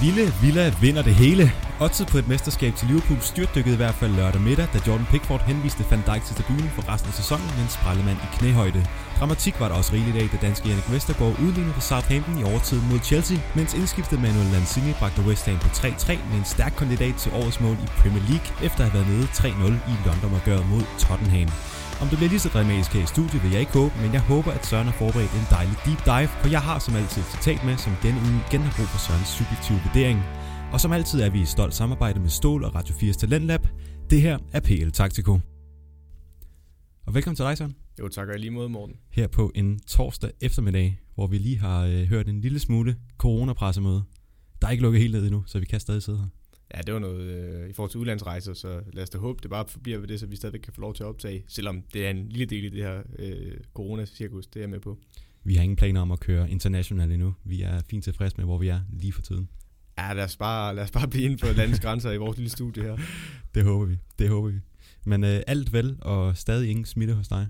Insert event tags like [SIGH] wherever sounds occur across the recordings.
Ville Villa vinder det hele. Oddset på et mesterskab til Liverpool styrtdykkede i hvert fald lørdag middag, da Jordan Pickford henviste Van Dijk til tribunen for resten af sæsonen med en sprællemand i knæhøjde. Dramatik var der også rigeligt af, da danske Erik Vestergaard udlignede for Southampton i overtiden mod Chelsea, mens indskiftet Manuel Lanzini bragte West Ham på 3-3 med en stærk kandidat til årets mål i Premier League, efter at have været nede 3-0 i London og mod Tottenham. Om det bliver lige så dramatisk her i studiet, vil jeg ikke håbe, men jeg håber, at Søren har forberedt en dejlig deep dive, for jeg har som altid et citat med, som denne uge igen har brug for Sørens subjektive vurdering. Og som altid er vi i stolt samarbejde med Stål og Radio 4's Talentlab. Det her er PL Taktiko. Og velkommen til dig, Søren. Jo, tak og lige mod, Morten. Her på en torsdag eftermiddag, hvor vi lige har øh, hørt en lille smule coronapressemøde. Der er ikke lukket helt ned endnu, så vi kan stadig sidde her. Ja, det var noget øh, i forhold til udlandsrejser, så lad os da håbe, det bare bliver ved det, så vi stadigvæk kan få lov til at optage, selvom det er en lille del i det her øh, corona-cirkus, det er jeg med på. Vi har ingen planer om at køre internationalt endnu. Vi er fint tilfredse med, hvor vi er lige for tiden. Ja, lad os bare, lad os bare blive inden for landets grænser i vores lille studie her. [LAUGHS] Det håber vi, det håber vi. Men øh, alt vel, og stadig ingen smitte hos dig?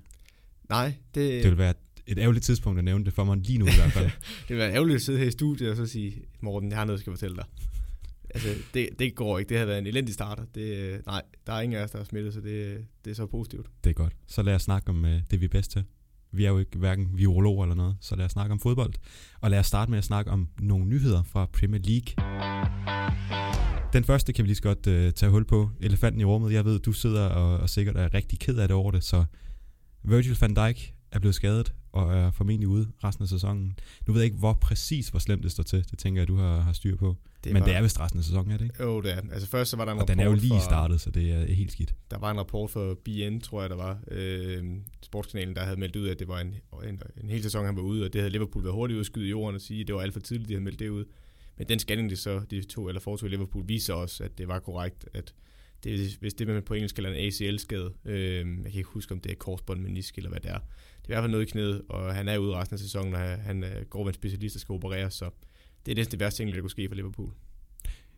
Nej, det... Det vil være et ærgerligt tidspunkt at nævne det for mig lige nu i hvert fald. [LAUGHS] det vil være ærgerligt at sidde her i studiet og så sige, Morten, jeg har noget, jeg skal fortælle dig. Altså, det, det går ikke. Det har været en elendig starter. Det, øh, nej, der er ingen af os, der har smittet, så det, øh, det er så positivt. Det er godt. Så lad os snakke om øh, det, vi er bedst til. Vi er jo ikke hverken virologer eller noget, så lad os snakke om fodbold. Og lad os starte med at snakke om nogle nyheder fra Premier League. Den første kan vi lige så godt øh, tage hul på. Elefanten i rummet. Jeg ved, du sidder og, og sikkert er rigtig ked af det over det, så Virgil van Dijk er blevet skadet og er formentlig ude resten af sæsonen. Nu ved jeg ikke, hvor præcis, hvor slemt det står til. Det tænker jeg, du har, har styr på. Det Men var, det er vist resten af sæsonen, er det ikke? Jo, det er. Altså først så var der en og den er jo lige startet, så det er helt skidt. Der var en rapport for BN, tror jeg, der var. Øh, sportskanalen, der havde meldt ud, at det var en, en, en hel sæson, han var ude, og det havde Liverpool været hurtigt udskyde i jorden og sige, at det var alt for tidligt, de havde meldt det ud. Men den scanning, det så, de to, eller foretog i Liverpool, viser også, at det var korrekt, at det, hvis det man på engelsk kalder en ACL-skade, øh, jeg kan ikke huske, om det er korsbånd, menisk eller hvad det er. Det er i hvert fald noget i knæet, og han er ude resten af sæsonen, og han øh, går med en specialist, der skal opereres, så det er næsten det værste ting, der kunne ske for Liverpool.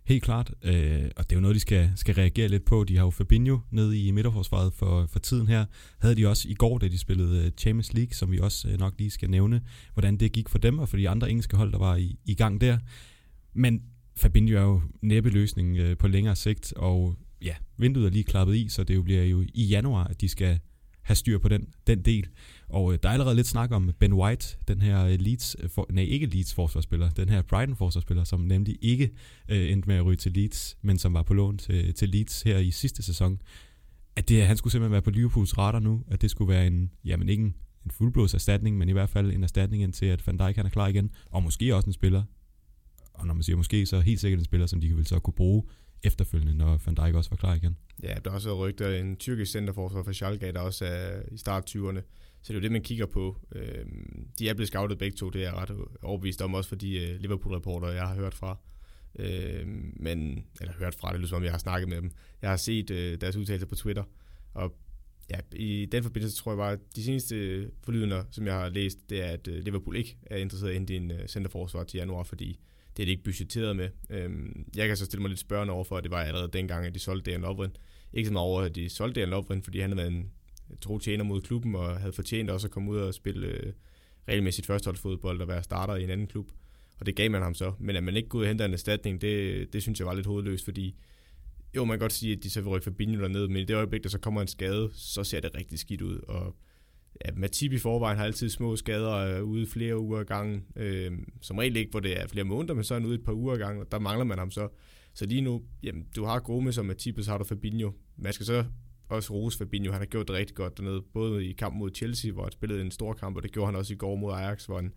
Helt klart, øh, og det er jo noget, de skal, skal reagere lidt på. De har jo Fabinho nede i midterforsvaret for, for tiden her. Havde de også i går, da de spillede øh, Champions League, som vi også øh, nok lige skal nævne, hvordan det gik for dem og for de andre engelske hold, der var i, i gang der. Men Fabinho er jo næppe løsning øh, på længere sigt, og ja, vinduet er lige klappet i, så det jo bliver jo i januar, at de skal have styr på den, den del. Og øh, der er allerede lidt snak om Ben White, den her øh, Leeds, øh, for, nej ikke Leeds forsvarsspiller, den her Brighton forsvarsspiller, som nemlig ikke øh, endte med at ryge til Leeds, men som var på lån til, til Leeds her i sidste sæson. At det, han skulle simpelthen være på Liverpools radar nu, at det skulle være en, jamen ikke en, en fuldblods erstatning, men i hvert fald en erstatning indtil, at Van Dijk han er klar igen, og måske også en spiller, og når man siger måske, så helt sikkert en spiller, som de vil så kunne bruge efterfølgende, når Van Dijk også var klar igen. Ja, der er også rygter en tyrkisk centerforsvar for Schalke, der også er i start 20'erne. Så det er jo det, man kigger på. Øh, de er blevet scoutet begge to, det er jeg ret overbevist om, også for de øh, Liverpool-reporter, jeg har hørt fra. Øh, men, eller hørt fra, det lyder som om jeg har snakket med dem. Jeg har set øh, deres udtalelser på Twitter, og ja, i den forbindelse tror jeg bare, at de seneste forlydende, som jeg har læst, det er, at øh, Liverpool ikke er interesseret i en hente en centerforsvar til januar, fordi det er det ikke budgetteret med. Øhm, jeg kan så stille mig lidt spørgende over for, at det var allerede dengang, at de solgte Dan Lovren. Ikke så meget over, at de solgte Dan Lovren, fordi han havde været en tro tjener mod klubben, og havde fortjent også at komme ud og spille øh, regelmæssigt førsteholdsfodbold og være starter i en anden klub. Og det gav man ham så. Men at man ikke kunne hente en erstatning, det, det synes jeg var lidt hovedløst, fordi jo, man kan godt sige, at de så vil rykke Fabinho ned, men i det øjeblik, der så kommer en skade, så ser det rigtig skidt ud. Og ja, Matip i forvejen har altid små skader øh, ude flere uger ad gangen. Øh, som regel ikke, hvor det er flere måneder, men så er han ude et par uger ad gangen, og der mangler man ham så. Så lige nu, jamen, du har Gomez og Matip, og så har du Fabinho. Man skal så også rose Fabinho, han har gjort det rigtig godt dernede, både i kamp mod Chelsea, hvor han spillede en stor kamp, og det gjorde han også i går mod Ajax, hvor han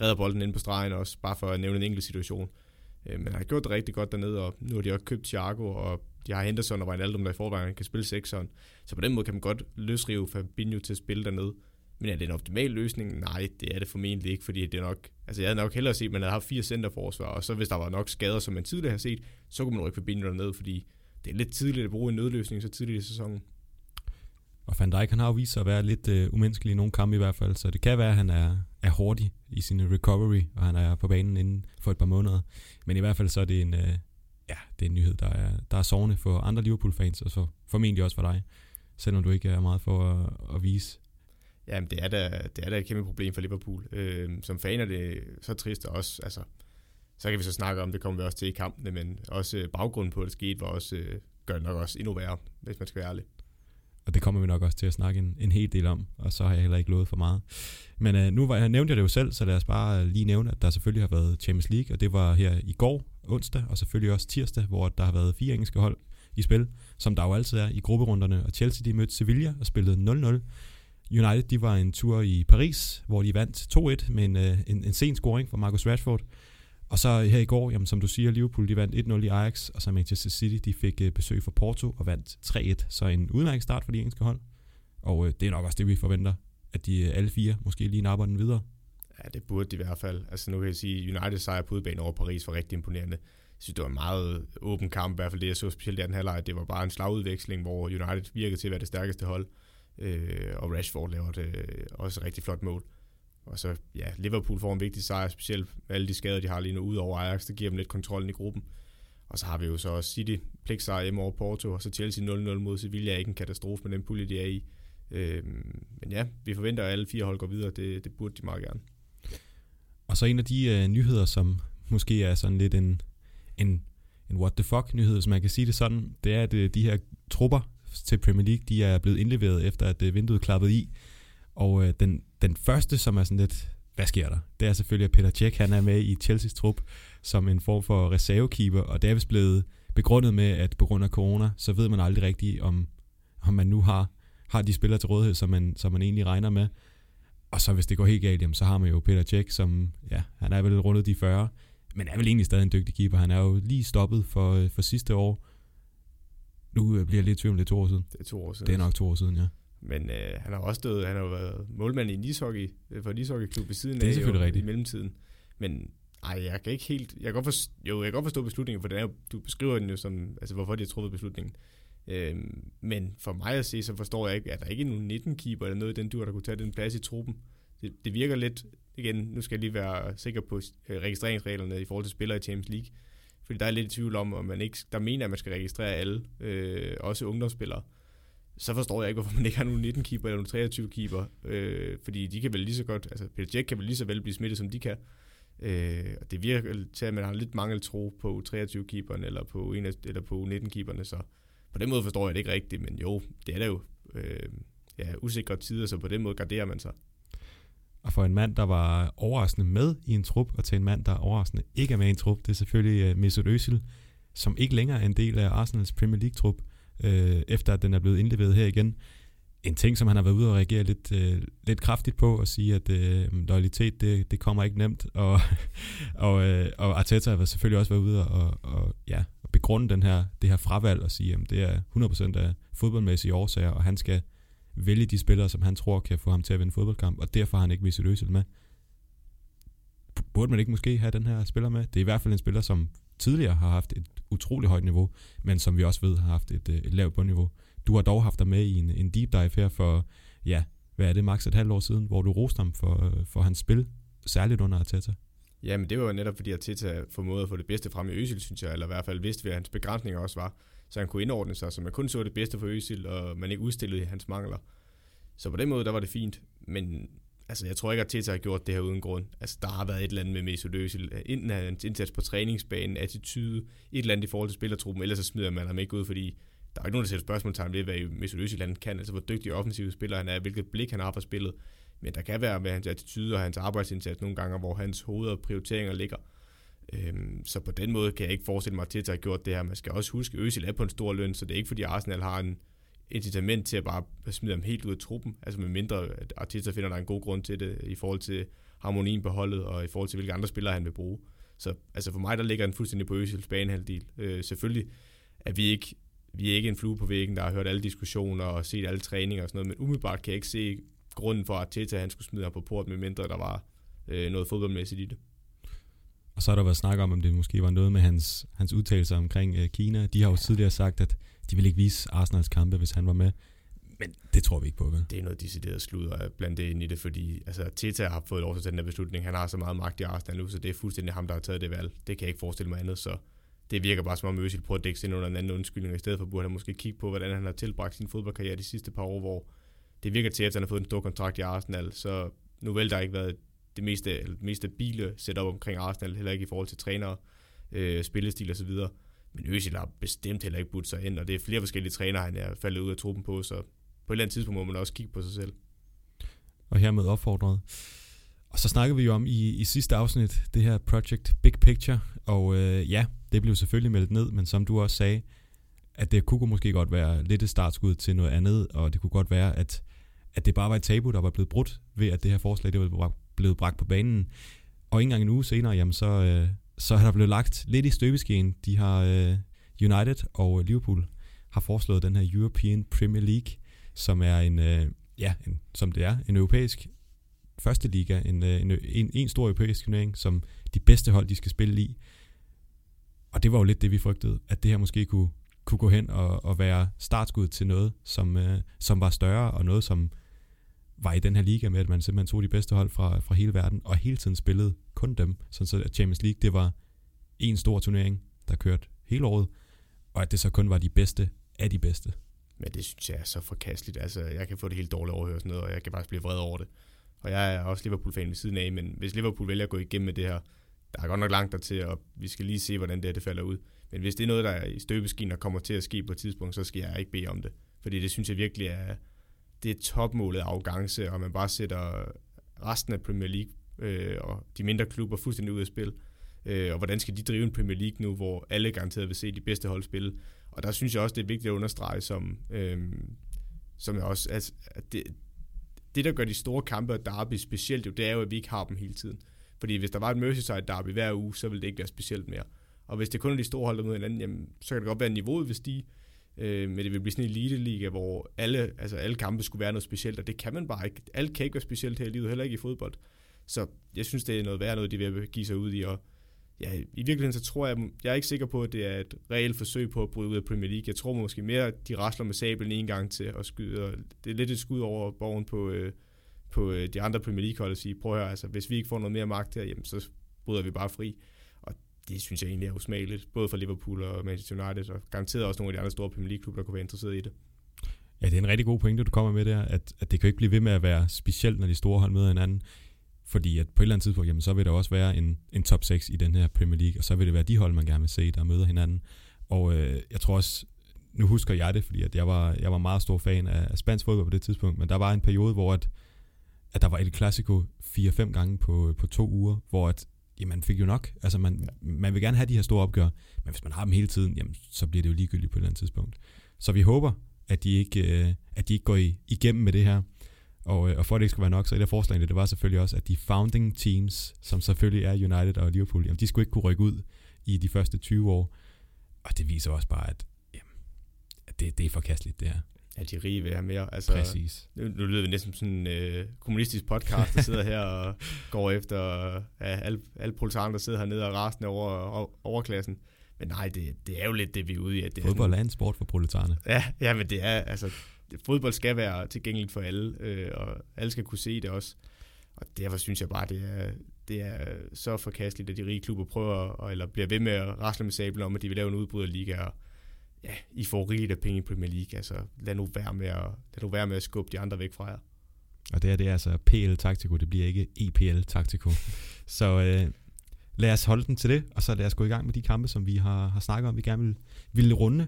redder bolden ind på stregen også, bare for at nævne en enkelt situation. Øh, men han har gjort det rigtig godt dernede, og nu har de også købt Thiago, og de har Henderson og Wijnaldum, der i forvejen kan spille sekseren. Så på den måde kan man godt løsrive Fabinho til at spille dernede. Men er det en optimal løsning? Nej, det er det formentlig ikke, fordi det er nok... Altså jeg havde nok hellere set, at man havde haft fire centerforsvar, og så hvis der var nok skader, som man tidligere har set, så kunne man rykke Fabinho derned, fordi det er lidt tidligt at bruge en nødløsning så tidligt i sæsonen. Og Van Dijk han har jo vist sig at være lidt uh, umenneskelig i nogle kampe i hvert fald, så det kan være, at han er, er hurtig i sin recovery, og han er på banen inden for et par måneder. Men i hvert fald så er det en, uh, ja, det er en nyhed, der er, der er sovende for andre Liverpool-fans, og så formentlig også for dig, selvom du ikke er meget for at, at vise. Jamen, det er da, det er da et kæmpe problem for Liverpool. Øh, som fan er det så trist også, altså, så kan vi så snakke om, det kommer vi også til i kampene, men også øh, baggrunden på, at det skete, var også, øh, gør det nok også endnu værre, hvis man skal være ærlig. Og det kommer vi nok også til at snakke en, en hel del om, og så har jeg heller ikke lovet for meget. Men øh, nu var, jeg nævnte jeg det jo selv, så lad os bare øh, lige nævne, at der selvfølgelig har været Champions League, og det var her i går, onsdag, og selvfølgelig også tirsdag, hvor der har været fire engelske hold i spil, som der jo altid er i grupperunderne, og Chelsea de mødte Sevilla og spillede 0-0. United de var en tur i Paris, hvor de vandt 2-1 med en, en, en sen scoring fra Marcus Rashford. Og så her i går, jamen, som du siger, Liverpool de vandt 1-0 i Ajax, og så Manchester City de fik øh, besøg fra Porto og vandt 3-1. Så en udmærket start for de engelske hold. Og øh, det er nok også det, vi forventer, at de øh, alle fire måske lige napper den videre. Ja, det burde de i hvert fald. Altså nu kan jeg sige, United sejr på udebane over Paris var rigtig imponerende. Jeg synes, det var en meget åben kamp, i hvert fald det, jeg så specielt i den halvleg. Det var bare en slagudveksling, hvor United virkede til at være det stærkeste hold. Øh, og Rashford laver det øh, også et rigtig flot mål. Og så, ja, Liverpool får en vigtig sejr, specielt med alle de skader, de har lige nu ud over Ajax. Det giver dem lidt kontrollen i gruppen. Og så har vi jo så også City, pligtsejr hjemme over Porto, og så Chelsea 0-0 mod Sevilla er ikke en katastrofe med den pulje, de er i. Øh, men ja, vi forventer, at alle fire hold går videre. Det, det burde de meget gerne. Og så en af de øh, nyheder, som måske er sådan lidt en, en, en what the fuck nyhed, hvis man kan sige det sådan, det er, at øh, de her trupper til Premier League, de er blevet indleveret efter, at øh, vinduet klappede i. Og øh, den, den første, som er sådan lidt, hvad sker der? Det er selvfølgelig, at Peter Cech, han er med i Chelsea's trup som en form for reservekeeper, og det er vist blevet begrundet med, at på grund af corona, så ved man aldrig rigtigt, om, om man nu har, har de spillere til rådighed, som man, som man egentlig regner med. Og så hvis det går helt galt, jamen, så har man jo Peter Cech, som, ja, han er vel rundet de 40, men er vel egentlig stadig en dygtig keeper. Han er jo lige stoppet for, øh, for sidste år. Nu øh, bliver jeg lidt tvivl om det er to år siden. Det er to år siden. Det er nok to år siden, ja. Men øh, han har også stået, han har jo været målmand i en ishockey, øh, for en ishockeyklub ved siden Det er af jo, rigtigt. i mellemtiden. Men ej, jeg kan ikke helt, jeg kan godt forstå, jo, jeg kan godt forstå beslutningen, for den er jo, du beskriver den jo som, altså hvorfor de har truffet beslutningen. Øhm, men for mig at se, så forstår jeg ikke, at der ikke er nogen 19-keeper eller noget i den dur, der kunne tage den plads i truppen. Det, det virker lidt, igen, nu skal jeg lige være sikker på øh, registreringsreglerne i forhold til spillere i Champions League. Fordi der er lidt i tvivl om, om man ikke, der mener, at man skal registrere alle, øh, også ungdomsspillere. Så forstår jeg ikke, hvorfor man ikke har nogen 19-keeper eller nogen 23-keeper. Øh, fordi de kan vel lige så godt, altså Peter Jack kan vel lige så vel blive smittet, som de kan. Øh, og det virker til, at man har lidt mangel tro på 23-keeperen eller på, en af, eller på 19-keeperne, så på den måde forstår jeg det ikke rigtigt, men jo, det er da jo øh, ja, usikre tider, så på den måde garderer man sig. Og for en mand, der var overraskende med i en trup, og til en mand, der overraskende ikke er med i en trup, det er selvfølgelig øh, Mesut Özil, som ikke længere er en del af Arsenals Premier League-trup, øh, efter at den er blevet indleveret her igen. En ting, som han har været ude og reagere lidt, øh, lidt kraftigt på, og sige, at øh, loyalitet, det, det kommer ikke nemt, [LAUGHS] og, og, øh, og Arteta har selvfølgelig også været ude og, og, ja, og begrunde den her, det her fravalg, og sige, at det er 100% af fodboldmæssige årsager, og han skal vælge de spillere, som han tror kan få ham til at vinde fodboldkamp, og derfor har han ikke Mesut Özil med. Burde man ikke måske have den her spiller med? Det er i hvert fald en spiller, som tidligere har haft et utroligt højt niveau, men som vi også ved har haft et, øh, et lavt bundniveau. Du har dog haft dig med i en, en deep dive her for, ja, hvad er det, maks et halvt år siden, hvor du roste ham for, øh, for hans spil, særligt under Arteta. Ja, men det var jo netop fordi Arteta formåede at få det bedste frem i Øsil, synes jeg, eller i hvert fald vidste, hvad hans begrænsninger også var. Så han kunne indordne sig, så man kun så det bedste for Øsil, og man ikke udstillede hans mangler. Så på den måde, der var det fint. Men altså, jeg tror ikke, at Teta har gjort det her uden grund. Altså, der har været et eller andet med Mesut Özil. Øh, Enten hans indsats på træningsbanen, attitude, et eller andet i forhold til spillertruppen, ellers så smider man ham ikke ud, fordi der er ikke nogen, der sætter spørgsmålstegn ved, hvad Mesut Özil han kan, altså hvor dygtig offensiv spiller han er, hvilket blik han har for spillet. Men der kan være med hans attitude og hans arbejdsindsats nogle gange, hvor hans hoved og prioriteringer ligger. Øhm, så på den måde kan jeg ikke forestille mig, at Teta har gjort det her. Man skal også huske, at Özil er på en stor løn, så det er ikke fordi Arsenal har en incitament til at bare smide ham helt ud af truppen. Altså med mindre, at Arteta finder der en god grund til det, i forhold til harmonien på holdet, og i forhold til, hvilke andre spillere han vil bruge. Så altså for mig, der ligger den fuldstændig på Øsils banehalvdel. Øh, selvfølgelig er vi ikke vi er ikke en flue på væggen, der har hørt alle diskussioner og set alle træninger og sådan noget, men umiddelbart kan jeg ikke se grunden for, at Arteta han skulle smide ham på port, med mindre der var øh, noget fodboldmæssigt i det. Og så har der været snak om, om det måske var noget med hans, hans udtalelser omkring øh, Kina. De har jo tidligere sagt, at de ville ikke vise Arsenals kampe, hvis han var med. Men det tror vi ikke på, vel? Det er noget decideret sludder blandt det ind i det, fordi altså, Teta har fået lov til at tage den her beslutning. Han har så meget magt i Arsenal nu, så det er fuldstændig ham, der har taget det valg. Det kan jeg ikke forestille mig andet, så det virker bare som om Özil prøver at dække sig ind under en anden undskyldning, i stedet for burde han måske kigge på, hvordan han har tilbragt sin fodboldkarriere de sidste par år, hvor det virker til, at han har fået en stor kontrakt i Arsenal, så nu vel der ikke været det meste, det mest stabile setup omkring Arsenal, heller ikke i forhold til trænere, øh, spillestil osv. Men Özil har bestemt heller ikke budt sig ind, og det er flere forskellige trænere, han er faldet ud af truppen på, så på et eller andet tidspunkt må man også kigge på sig selv. Og hermed opfordret. Og så snakkede vi jo om i, i sidste afsnit, det her Project Big Picture, og øh, ja, det blev selvfølgelig meldt ned, men som du også sagde, at det kunne måske godt være lidt et startskud til noget andet, og det kunne godt være, at, at det bare var et tabu, der var blevet brudt ved, at det her forslag det var blevet bragt på banen. Og ikke engang en uge senere, jamen så, øh, så er der blevet lagt lidt i støbeskeen. De har øh, United og øh, Liverpool har foreslået den her European Premier League, som er en, øh, ja, en, som det er, en europæisk første liga, en, øh, en, en, en stor europæisk turnering, som de bedste hold, de skal spille i. Og det var jo lidt det, vi frygtede, at det her måske kunne, kunne gå hen og, og være startskud til noget, som, øh, som var større, og noget, som var i den her liga med, at man simpelthen tog de bedste hold fra, fra hele verden, og hele tiden spillede kun dem. Sådan så at Champions League, det var en stor turnering, der kørte hele året, og at det så kun var de bedste af de bedste. Men det synes jeg er så forkasteligt. Altså, jeg kan få det helt dårligt over at sådan noget, og jeg kan bare blive vred over det. Og jeg er også Liverpool-fan ved siden af, men hvis Liverpool vælger at gå igennem med det her, der er godt nok langt dertil, og vi skal lige se, hvordan det, her, det falder ud. Men hvis det er noget, der er i støbeskinen og kommer til at ske på et tidspunkt, så skal jeg ikke bede om det. Fordi det synes jeg virkelig er, det er topmålet af arrogance, og man bare sætter resten af Premier League øh, og de mindre klubber fuldstændig ud af spil. Øh, og hvordan skal de drive en Premier League nu, hvor alle garanteret vil se de bedste hold spille? Og der synes jeg også, det er vigtigt at understrege, som, øh, som jeg også, at, at det, det, der gør de store kampe og derby specielt, jo, det er jo, at vi ikke har dem hele tiden. Fordi hvis der var et Merseyside derby hver uge, så ville det ikke være specielt mere. Og hvis det kun er de store hold, der møder hinanden, jamen, så kan det godt være, at niveauet vil stige. Øh, men det vil blive sådan en elite-liga, hvor alle, altså alle kampe skulle være noget specielt, og det kan man bare ikke. Alt kan ikke være specielt her i livet, heller ikke i fodbold. Så jeg synes, det er noget værd noget, de vil give sig ud i. Og ja, i virkeligheden så tror jeg, jeg er ikke sikker på, at det er et reelt forsøg på at bryde ud af Premier League. Jeg tror måske mere, at de rasler med sablen en gang til at skyde. Og det er lidt et skud over borgen på, øh, på øh, de andre Premier League-hold og sige, prøv at høre, altså, hvis vi ikke får noget mere magt her, jamen, så bryder vi bare fri. Det synes jeg egentlig er usmageligt, både for Liverpool og Manchester United, og garanteret også nogle af de andre store Premier League-klubber, der kunne være interesseret i det. Ja, det er en rigtig god pointe, du kommer med der, at, at det kan ikke blive ved med at være specielt, når de store hold møder hinanden. Fordi at på et eller andet tidspunkt, jamen, så vil der også være en, en top 6 i den her Premier League, og så vil det være de hold, man gerne vil se, der møder hinanden. Og øh, jeg tror også, nu husker jeg det, fordi at jeg, var, jeg var meget stor fan af, af spansk fodbold på det tidspunkt, men der var en periode, hvor at, at der var et Clasico 4-5 gange på, på to uger, hvor at, jamen, man fik jo nok. Altså man, ja. man vil gerne have de her store opgør, men hvis man har dem hele tiden, jamen, så bliver det jo ligegyldigt på et eller andet tidspunkt. Så vi håber, at de ikke, øh, at de ikke går i, igennem med det her. Og, øh, og for at det ikke skulle være nok, så et af forslagene, det var selvfølgelig også, at de founding teams, som selvfølgelig er United og Liverpool, jamen, de skulle ikke kunne rykke ud i de første 20 år. Og det viser også bare, at, jamen, at det, det er forkasteligt, det her. Ja, de rige vil have mere. Altså, Præcis. Nu, nu lyder vi næsten som sådan en øh, kommunistisk podcast, der sidder her og går efter ja, alle, alle proletarerne, der sidder hernede og rasende over, over overklassen. Men nej, det, det er jo lidt det, vi er ude i. At det Fodbold er, sådan, er en sport for proletarerne. Ja, ja, men det er, altså, fodbold skal være tilgængeligt for alle, øh, og alle skal kunne se det også. Og derfor synes jeg bare, det er, det er så forkasteligt, at de rige klubber prøver, eller bliver ved med at rasle med sablen om, at de vil lave en udbryderliga, og ja, I får rigeligt af penge i Premier League. Altså, lad nu være med at, lad nu være med at skubbe de andre væk fra jer. Og det er, det er altså PL Taktiko, det bliver ikke EPL Taktiko. [LAUGHS] så øh, lad os holde den til det, og så lad os gå i gang med de kampe, som vi har, har snakket om, vi gerne vil, vil runde.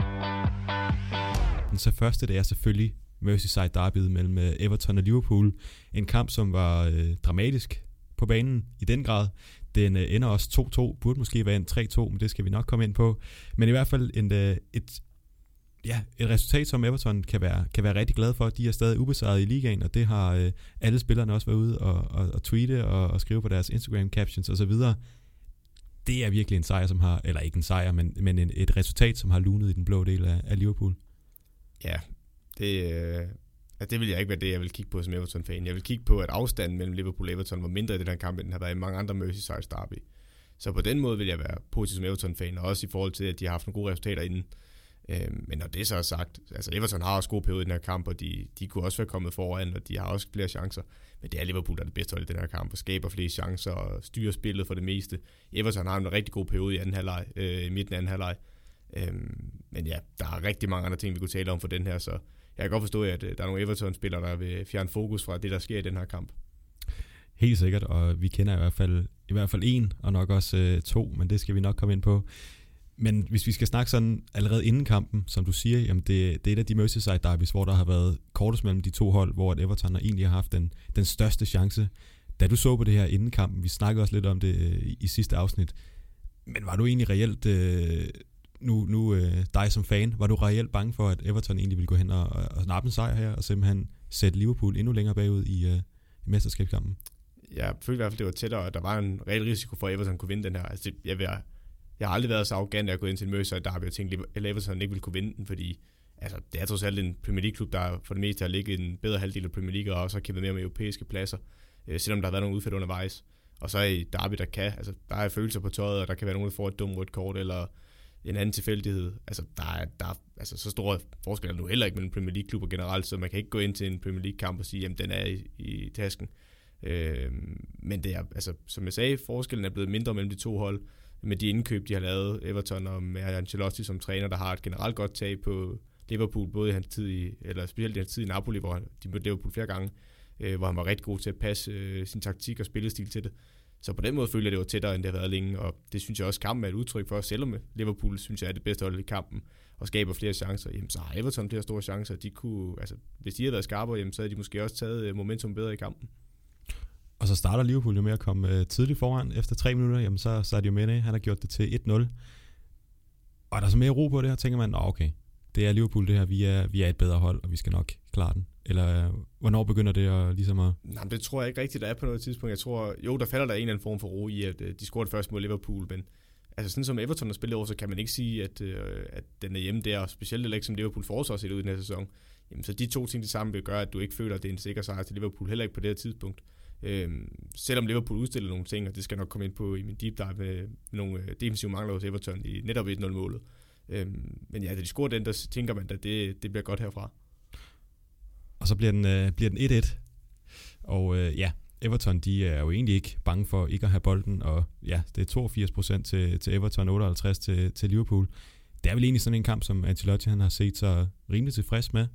Den så første, det er selvfølgelig Merseyside Derby mellem øh, Everton og Liverpool. En kamp, som var øh, dramatisk på banen i den grad. Den øh, ender også 2-2, burde måske være en 3-2, men det skal vi nok komme ind på. Men i hvert fald en, øh, et, ja, et resultat, som Everton kan være, kan være rigtig glad for. De er stadig ubesejret i ligaen, og det har øh, alle spillerne også været ude og, og, og tweete og, og skrive på deres Instagram captions osv. Det er virkelig en sejr, som har, eller ikke en sejr, men, men en, et resultat, som har lunet i den blå del af, af Liverpool. Ja, det, øh, Altså, det vil jeg ikke være det, jeg vil kigge på som Everton-fan. Jeg vil kigge på, at afstanden mellem Liverpool og Everton var mindre i den her kamp, end den har været i mange andre Merseyside derby. Så på den måde vil jeg være positiv som Everton-fan, og også i forhold til, at de har haft nogle gode resultater inden. Øh, men når det så er sagt, altså Everton har også gode perioder i den her kamp, og de, de kunne også være kommet foran, og de har også flere chancer. Men det er Liverpool, der er det bedste hold i den her kamp, og skaber flere chancer og styrer spillet for det meste. Everton har en rigtig god periode i anden halvleg, øh, i midten af anden halvleg. Øh, men ja, der er rigtig mange andre ting, vi kunne tale om for den her, så jeg kan godt forstå, at øh, der er nogle Everton-spillere, der vil fjerne fokus fra det, der sker i den her kamp. Helt sikkert, og vi kender i hvert fald i hvert fald en, og nok også øh, to, men det skal vi nok komme ind på. Men hvis vi skal snakke sådan allerede inden kampen, som du siger, jamen det, det er et af de Merseyside derbys, hvor der har været kortest mellem de to hold, hvor Everton har egentlig har haft den, den største chance. Da du så på det her inden kampen, vi snakkede også lidt om det øh, i, i sidste afsnit, men var du egentlig reelt, øh, nu, nu øh, dig som fan, var du reelt bange for, at Everton egentlig ville gå hen og, og nappe en sejr her, og simpelthen sætte Liverpool endnu længere bagud i, øh, i mesterskabskampen? Jeg følte i hvert fald, det var tættere, og der var en reel risiko for, at Everton kunne vinde den her. Altså, det, jeg, vil, jeg har aldrig været så arrogant, at jeg gået ind til en Merseyside derby og tænkte, at Everton ikke ville kunne vinde den, fordi altså, det er trods alt en Premier League-klub, der for det meste har ligget en bedre halvdel af Premier League, og også har kæmpet mere med europæiske pladser, øh, selvom der har været nogle udfald undervejs. Og så er i derby, der kan, altså, der er følelser på tøjet, og der kan være nogen, der får et dumt rødt kort, eller en anden tilfældighed. Altså, der er, der er altså, så store forskelle nu heller ikke mellem Premier League-klubber generelt, så man kan ikke gå ind til en Premier League-kamp og sige, jamen, den er i, i tasken. Øh, men det er, altså, som jeg sagde, forskellen er blevet mindre mellem de to hold, med de indkøb, de har lavet, Everton og med Ancelotti som træner, der har et generelt godt tag på Liverpool, både i hans tid i, eller specielt i hans tid i Napoli, hvor de mødte Liverpool flere gange, øh, hvor han var rigtig god til at passe øh, sin taktik og spillestil til det. Så på den måde føler jeg, det var tættere, end det har været længe, og det synes jeg også, kampen er et udtryk for, selvom Liverpool synes jeg er det bedste hold i kampen, og skaber flere chancer, jamen så har Everton flere store chancer. De kunne, altså, hvis de havde været skarpere, jamen, så havde de måske også taget øh, momentum bedre i kampen. Og så starter Liverpool jo med at komme øh, tidligt foran. Efter tre minutter, jamen så Sadio Mane, han har gjort det til 1-0. Og er der så mere ro på det her, tænker man, okay, det er Liverpool det her, vi er, vi er et bedre hold, og vi skal nok klare den. Eller øh, hvornår begynder det at, ligesom at... Nej, det tror jeg ikke rigtigt, der er på noget tidspunkt. Jeg tror, jo, der falder der en eller anden form for ro i, at øh, de scorede først mod Liverpool, men altså sådan som Everton har spillet over, så kan man ikke sige, at, øh, at den er hjemme der, og specielt ikke som Liverpool forsvar set ud i den her sæson. Jamen, så de to ting det samme vil gøre, at du ikke føler, at det er en sikker sejr til Liverpool, heller ikke på det her tidspunkt. Øhm, selvom Liverpool udstiller nogle ting, og det skal nok komme ind på i min deep dive med nogle øh, defensive mangler hos Everton i netop 1-0-målet. Øhm, men ja, da de scorer den, der tænker man, at det, det bliver godt herfra. Og så bliver den, øh, bliver den 1-1. Og øh, ja, Everton, de er jo egentlig ikke bange for ikke at have bolden, og ja, det er 82% til, til Everton, 58 til, til Liverpool. Det er vel egentlig sådan en kamp, som Ancelotti han har set sig rimelig tilfreds med.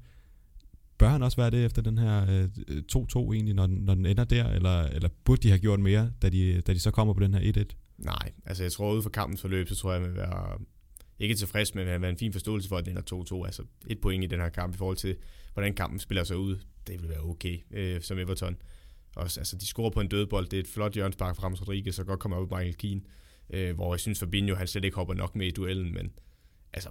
Bør han også være det efter den her øh, 2-2 egentlig, når den, når den ender der, eller, eller burde de have gjort mere, da de, da de så kommer på den her 1-1? Nej, altså jeg tror, ud for kampens forløb, så tror jeg, at man vil være ikke tilfreds med, at være en fin forståelse for, at den er 2-2. Altså et point i den her kamp i forhold til, hvordan kampen spiller sig ud. Det vil være okay øh, som Everton. Også, altså, de scorer på en dødbold. Det er et flot hjørnspark fra Ramos Rodriguez, så godt kommer op Michael Keane. Øh, hvor jeg synes, Fabinho han slet ikke hopper nok med i duellen, men altså,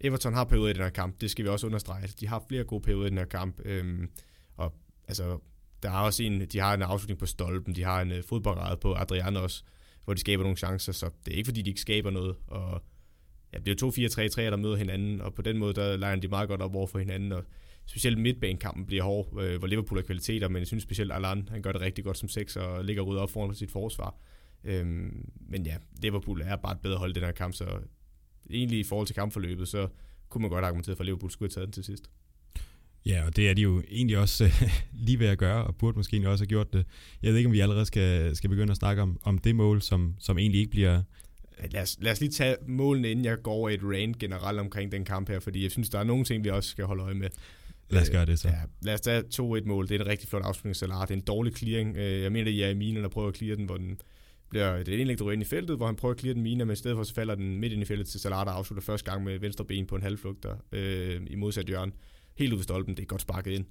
Everton har perioder i den her kamp, det skal vi også understrege. Altså, de har flere gode perioder i den her kamp, øhm, og altså, der er også en, de har en afslutning på stolpen, de har en øh, fodboldrede på Adrian også, hvor de skaber nogle chancer, så det er ikke fordi, de ikke skaber noget, og ja, det er 2-4-3-3, der møder hinanden, og på den måde, der leger de meget godt op over for hinanden, og specielt midtbanekampen bliver hård, øh, hvor Liverpool har kvaliteter, men jeg synes specielt Alan, han gør det rigtig godt som seks, og ligger ryddet op foran sit forsvar. Øhm, men ja, Liverpool er bare et bedre hold i den her kamp, så egentlig i forhold til kampforløbet, så kunne man godt argumentere for, at Liverpool skulle have taget den til sidst. Ja, og det er de jo egentlig også øh, [LAUGHS] lige ved at gøre, og burde måske også have gjort det. Jeg ved ikke, om vi allerede skal, skal begynde at snakke om, om det mål, som, som egentlig ikke bliver... Lad os, lad os lige tage målene, inden jeg går over et rant generelt omkring den kamp her, fordi jeg synes, der er nogle ting, vi også skal holde øje med. Lad os gøre det så. Ja, lad os tage 2-1 mål. Det er en rigtig flot afslutning, Salah. Det er en dårlig clearing. Øh, jeg mener, det er Mine, der prøver at clear den, hvor den bliver det indlæg, der ind i feltet, hvor han prøver at clear den mine, men i stedet for så falder den midt ind i feltet til Salah, der afslutter første gang med venstre ben på en halvflugter øh, i modsat hjørne. Helt ud ved stolpen, det er godt sparket ind.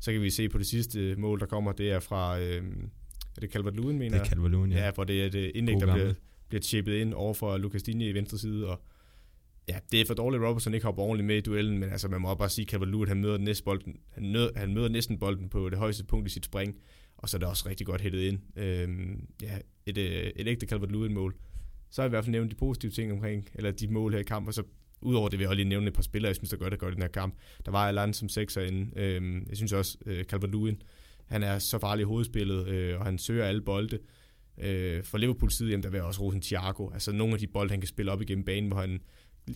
Så kan vi se på det sidste mål, der kommer, det er fra, øh, er det Calvert Lewin, mener Det er Calvert Lewin, ja. Ja, hvor det er et indlæg, der bliver, bliver chippet ind over for Lucas Digne i venstre side, og ja, det er for dårligt, at Robertson ikke hopper ordentligt med i duellen, men altså man må bare sige, at Calvert han møder, næsten bolden, han, nød, han møder næsten bolden på det højeste punkt i sit spring, og så er det også rigtig godt hættet ind. Øhm, ja, et, øh, et ægte Calvert Lewin-mål. Så har jeg i hvert fald nævnt de positive ting omkring, eller de mål her i kampen, og så udover det vil jeg også lige nævne et par spillere, jeg synes, der gør det godt i den her kamp. Der var Alan som sekser inde. Øhm, jeg synes også, øh, Calvert Lewin, han er så farlig i hovedspillet, øh, og han søger alle bolde. Øh, for Liverpools side, jamen, der vil jeg også rose Thiago. Altså nogle af de bolde, han kan spille op igennem banen, hvor han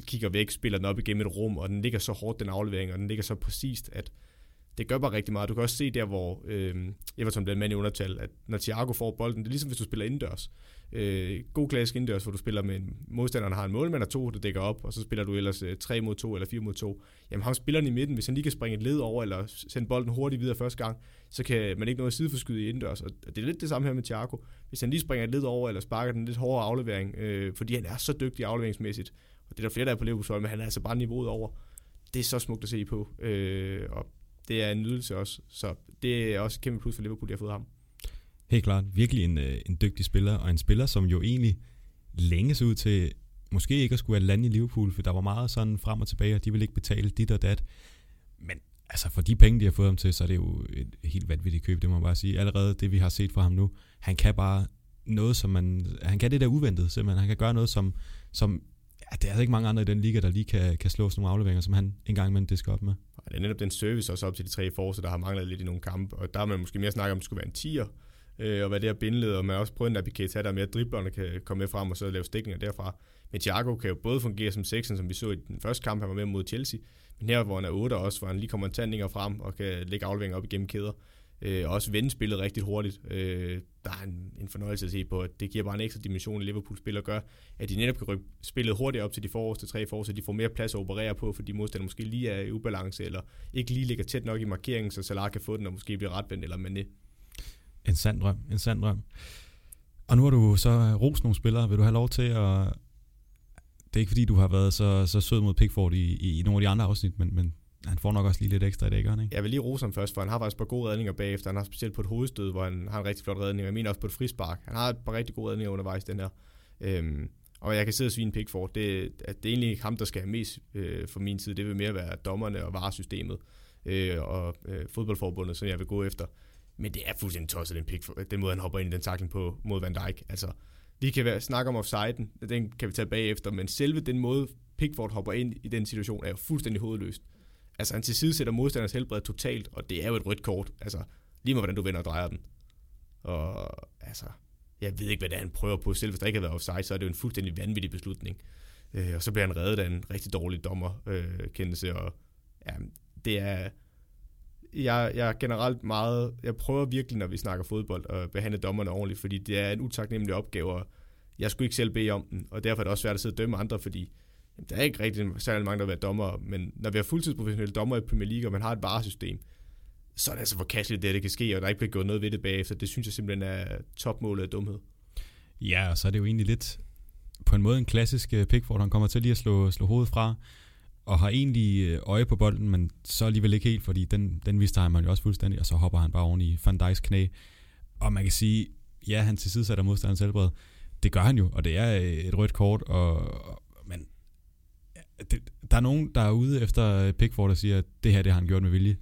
kigger væk, spiller den op igennem et rum, og den ligger så hårdt, den aflevering, og den ligger så præcist, at det gør bare rigtig meget. Du kan også se der, hvor øh, Everton bliver mand i undertal, at når Thiago får bolden, det er ligesom hvis du spiller indendørs. Øh, god klassisk indendørs, hvor du spiller med en modstanderen har en målmand og to, der dækker op, og så spiller du ellers øh, 3 mod 2 eller 4 mod 2. Jamen ham spilleren i midten, hvis han lige kan springe et led over, eller sende bolden hurtigt videre første gang, så kan man ikke nå at sideforskyde i indendørs. Og det er lidt det samme her med Thiago. Hvis han lige springer et led over, eller sparker den lidt hårdere aflevering, øh, fordi han er så dygtig afleveringsmæssigt, og det er der flere, der er på Liverpool, men han er altså bare niveauet over. Det er så smukt at se på, øh, og det er en nydelse også. Så det er også et kæmpe plus for Liverpool, de har fået ham. Helt klart. Virkelig en, øh, en dygtig spiller, og en spiller, som jo egentlig længes ud til måske ikke at skulle have land i Liverpool, for der var meget sådan frem og tilbage, og de ville ikke betale dit og dat. Men altså for de penge, de har fået ham til, så er det jo et helt vanvittigt køb, det må man bare sige. Allerede det, vi har set fra ham nu, han kan bare noget, som man... Han kan det der uventet, simpelthen. Han kan gøre noget, som, som at det er altså ikke mange andre i den liga, der lige kan, kan slå sådan nogle afleveringer, som han engang med disker op med. Og det er netop den service også op til de tre forser, der har manglet lidt i nogle kampe, og der har man måske mere snakket om, at det skulle være en tier, øh, og hvad det er bindeled, og man har også prøvet en Naby der der mere driblerne kan komme med frem og så lave stikninger derfra. Men Thiago kan jo både fungere som seksen, som vi så i den første kamp, han var med mod Chelsea, men her, hvor han er 8 også, hvor han lige kommer tandinger frem og kan lægge afleveringer op igennem kæder. Øh, og også vende spillet rigtig hurtigt. Øh, der er en, en fornøjelse at se på, at det giver bare en ekstra dimension, at Liverpool spiller gør, at de netop kan rykke spillet hurtigt op til de forreste tre for, så de får mere plads at operere på, fordi modstanderne måske lige er i ubalance, eller ikke lige ligger tæt nok i markeringen, så Salah kan få den og måske blive retvendt, eller Mané. En sand drøm, en sand drøm. Og nu har du så ros nogle spillere. Vil du have lov til at... Det er ikke fordi, du har været så, så sød mod Pickford i, i, i nogle af de andre afsnit, men, men han får nok også lige lidt ekstra i det, ikke? Jeg vil lige rose ham først, for han har faktisk et par gode redninger bagefter. Han har specielt på et hovedstød, hvor han har en rigtig flot redning. Jeg mener også på et frispark. Han har et par rigtig gode redninger undervejs, den her. Øhm, og jeg kan sidde og svine Pickford. Det, at det er egentlig ikke ham, der skal have mest øh, for min tid. Det vil mere være dommerne og varesystemet øh, og øh, fodboldforbundet, som jeg vil gå efter. Men det er fuldstændig tosset, den, Pickford, den måde, han hopper ind i den takling på mod Van Dijk. Altså, vi kan være, snakke om offsiden, den kan vi tage bagefter, men selve den måde, Pickford hopper ind i den situation, er jo fuldstændig hovedløst. Altså, han tilsidesætter modstanders helbred totalt, og det er jo et rødt kort. Altså, lige med hvordan du vender og drejer den. Og altså, jeg ved ikke, hvad det er, han prøver på. Selv hvis der ikke havde været offside, så er det jo en fuldstændig vanvittig beslutning. Øh, og så bliver han reddet af en rigtig dårlig dommerkendelse, øh, og ja, det er... Jeg, jeg er generelt meget... Jeg prøver virkelig, når vi snakker fodbold, at behandle dommerne ordentligt, fordi det er en utaknemmelig opgave, og jeg skulle ikke selv bede om den, og derfor er det også svært at sidde og dømme andre, fordi der er ikke rigtig særlig mange, der vil være dommer, men når vi har fuldtidsprofessionelle dommer i Premier League, og man har et varesystem, så er det altså forkasteligt, det, det kan ske, og der ikke bliver gjort noget ved det bagefter. Det synes jeg simpelthen er topmålet af dumhed. Ja, og så er det jo egentlig lidt på en måde en klassisk øh, Pickford. Han kommer til lige at slå, slå hovedet fra, og har egentlig øh, øje på bolden, men så alligevel ikke helt, fordi den, den viste han jo også fuldstændig, og så hopper han bare oven i Van Dijks knæ. Og man kan sige, ja, han tilsidesætter modstanderens helbred. Det gør han jo, og det er øh, et rødt kort, og, det, der er nogen, der er ude efter Pickford og siger, at det her det har han gjort med vilje.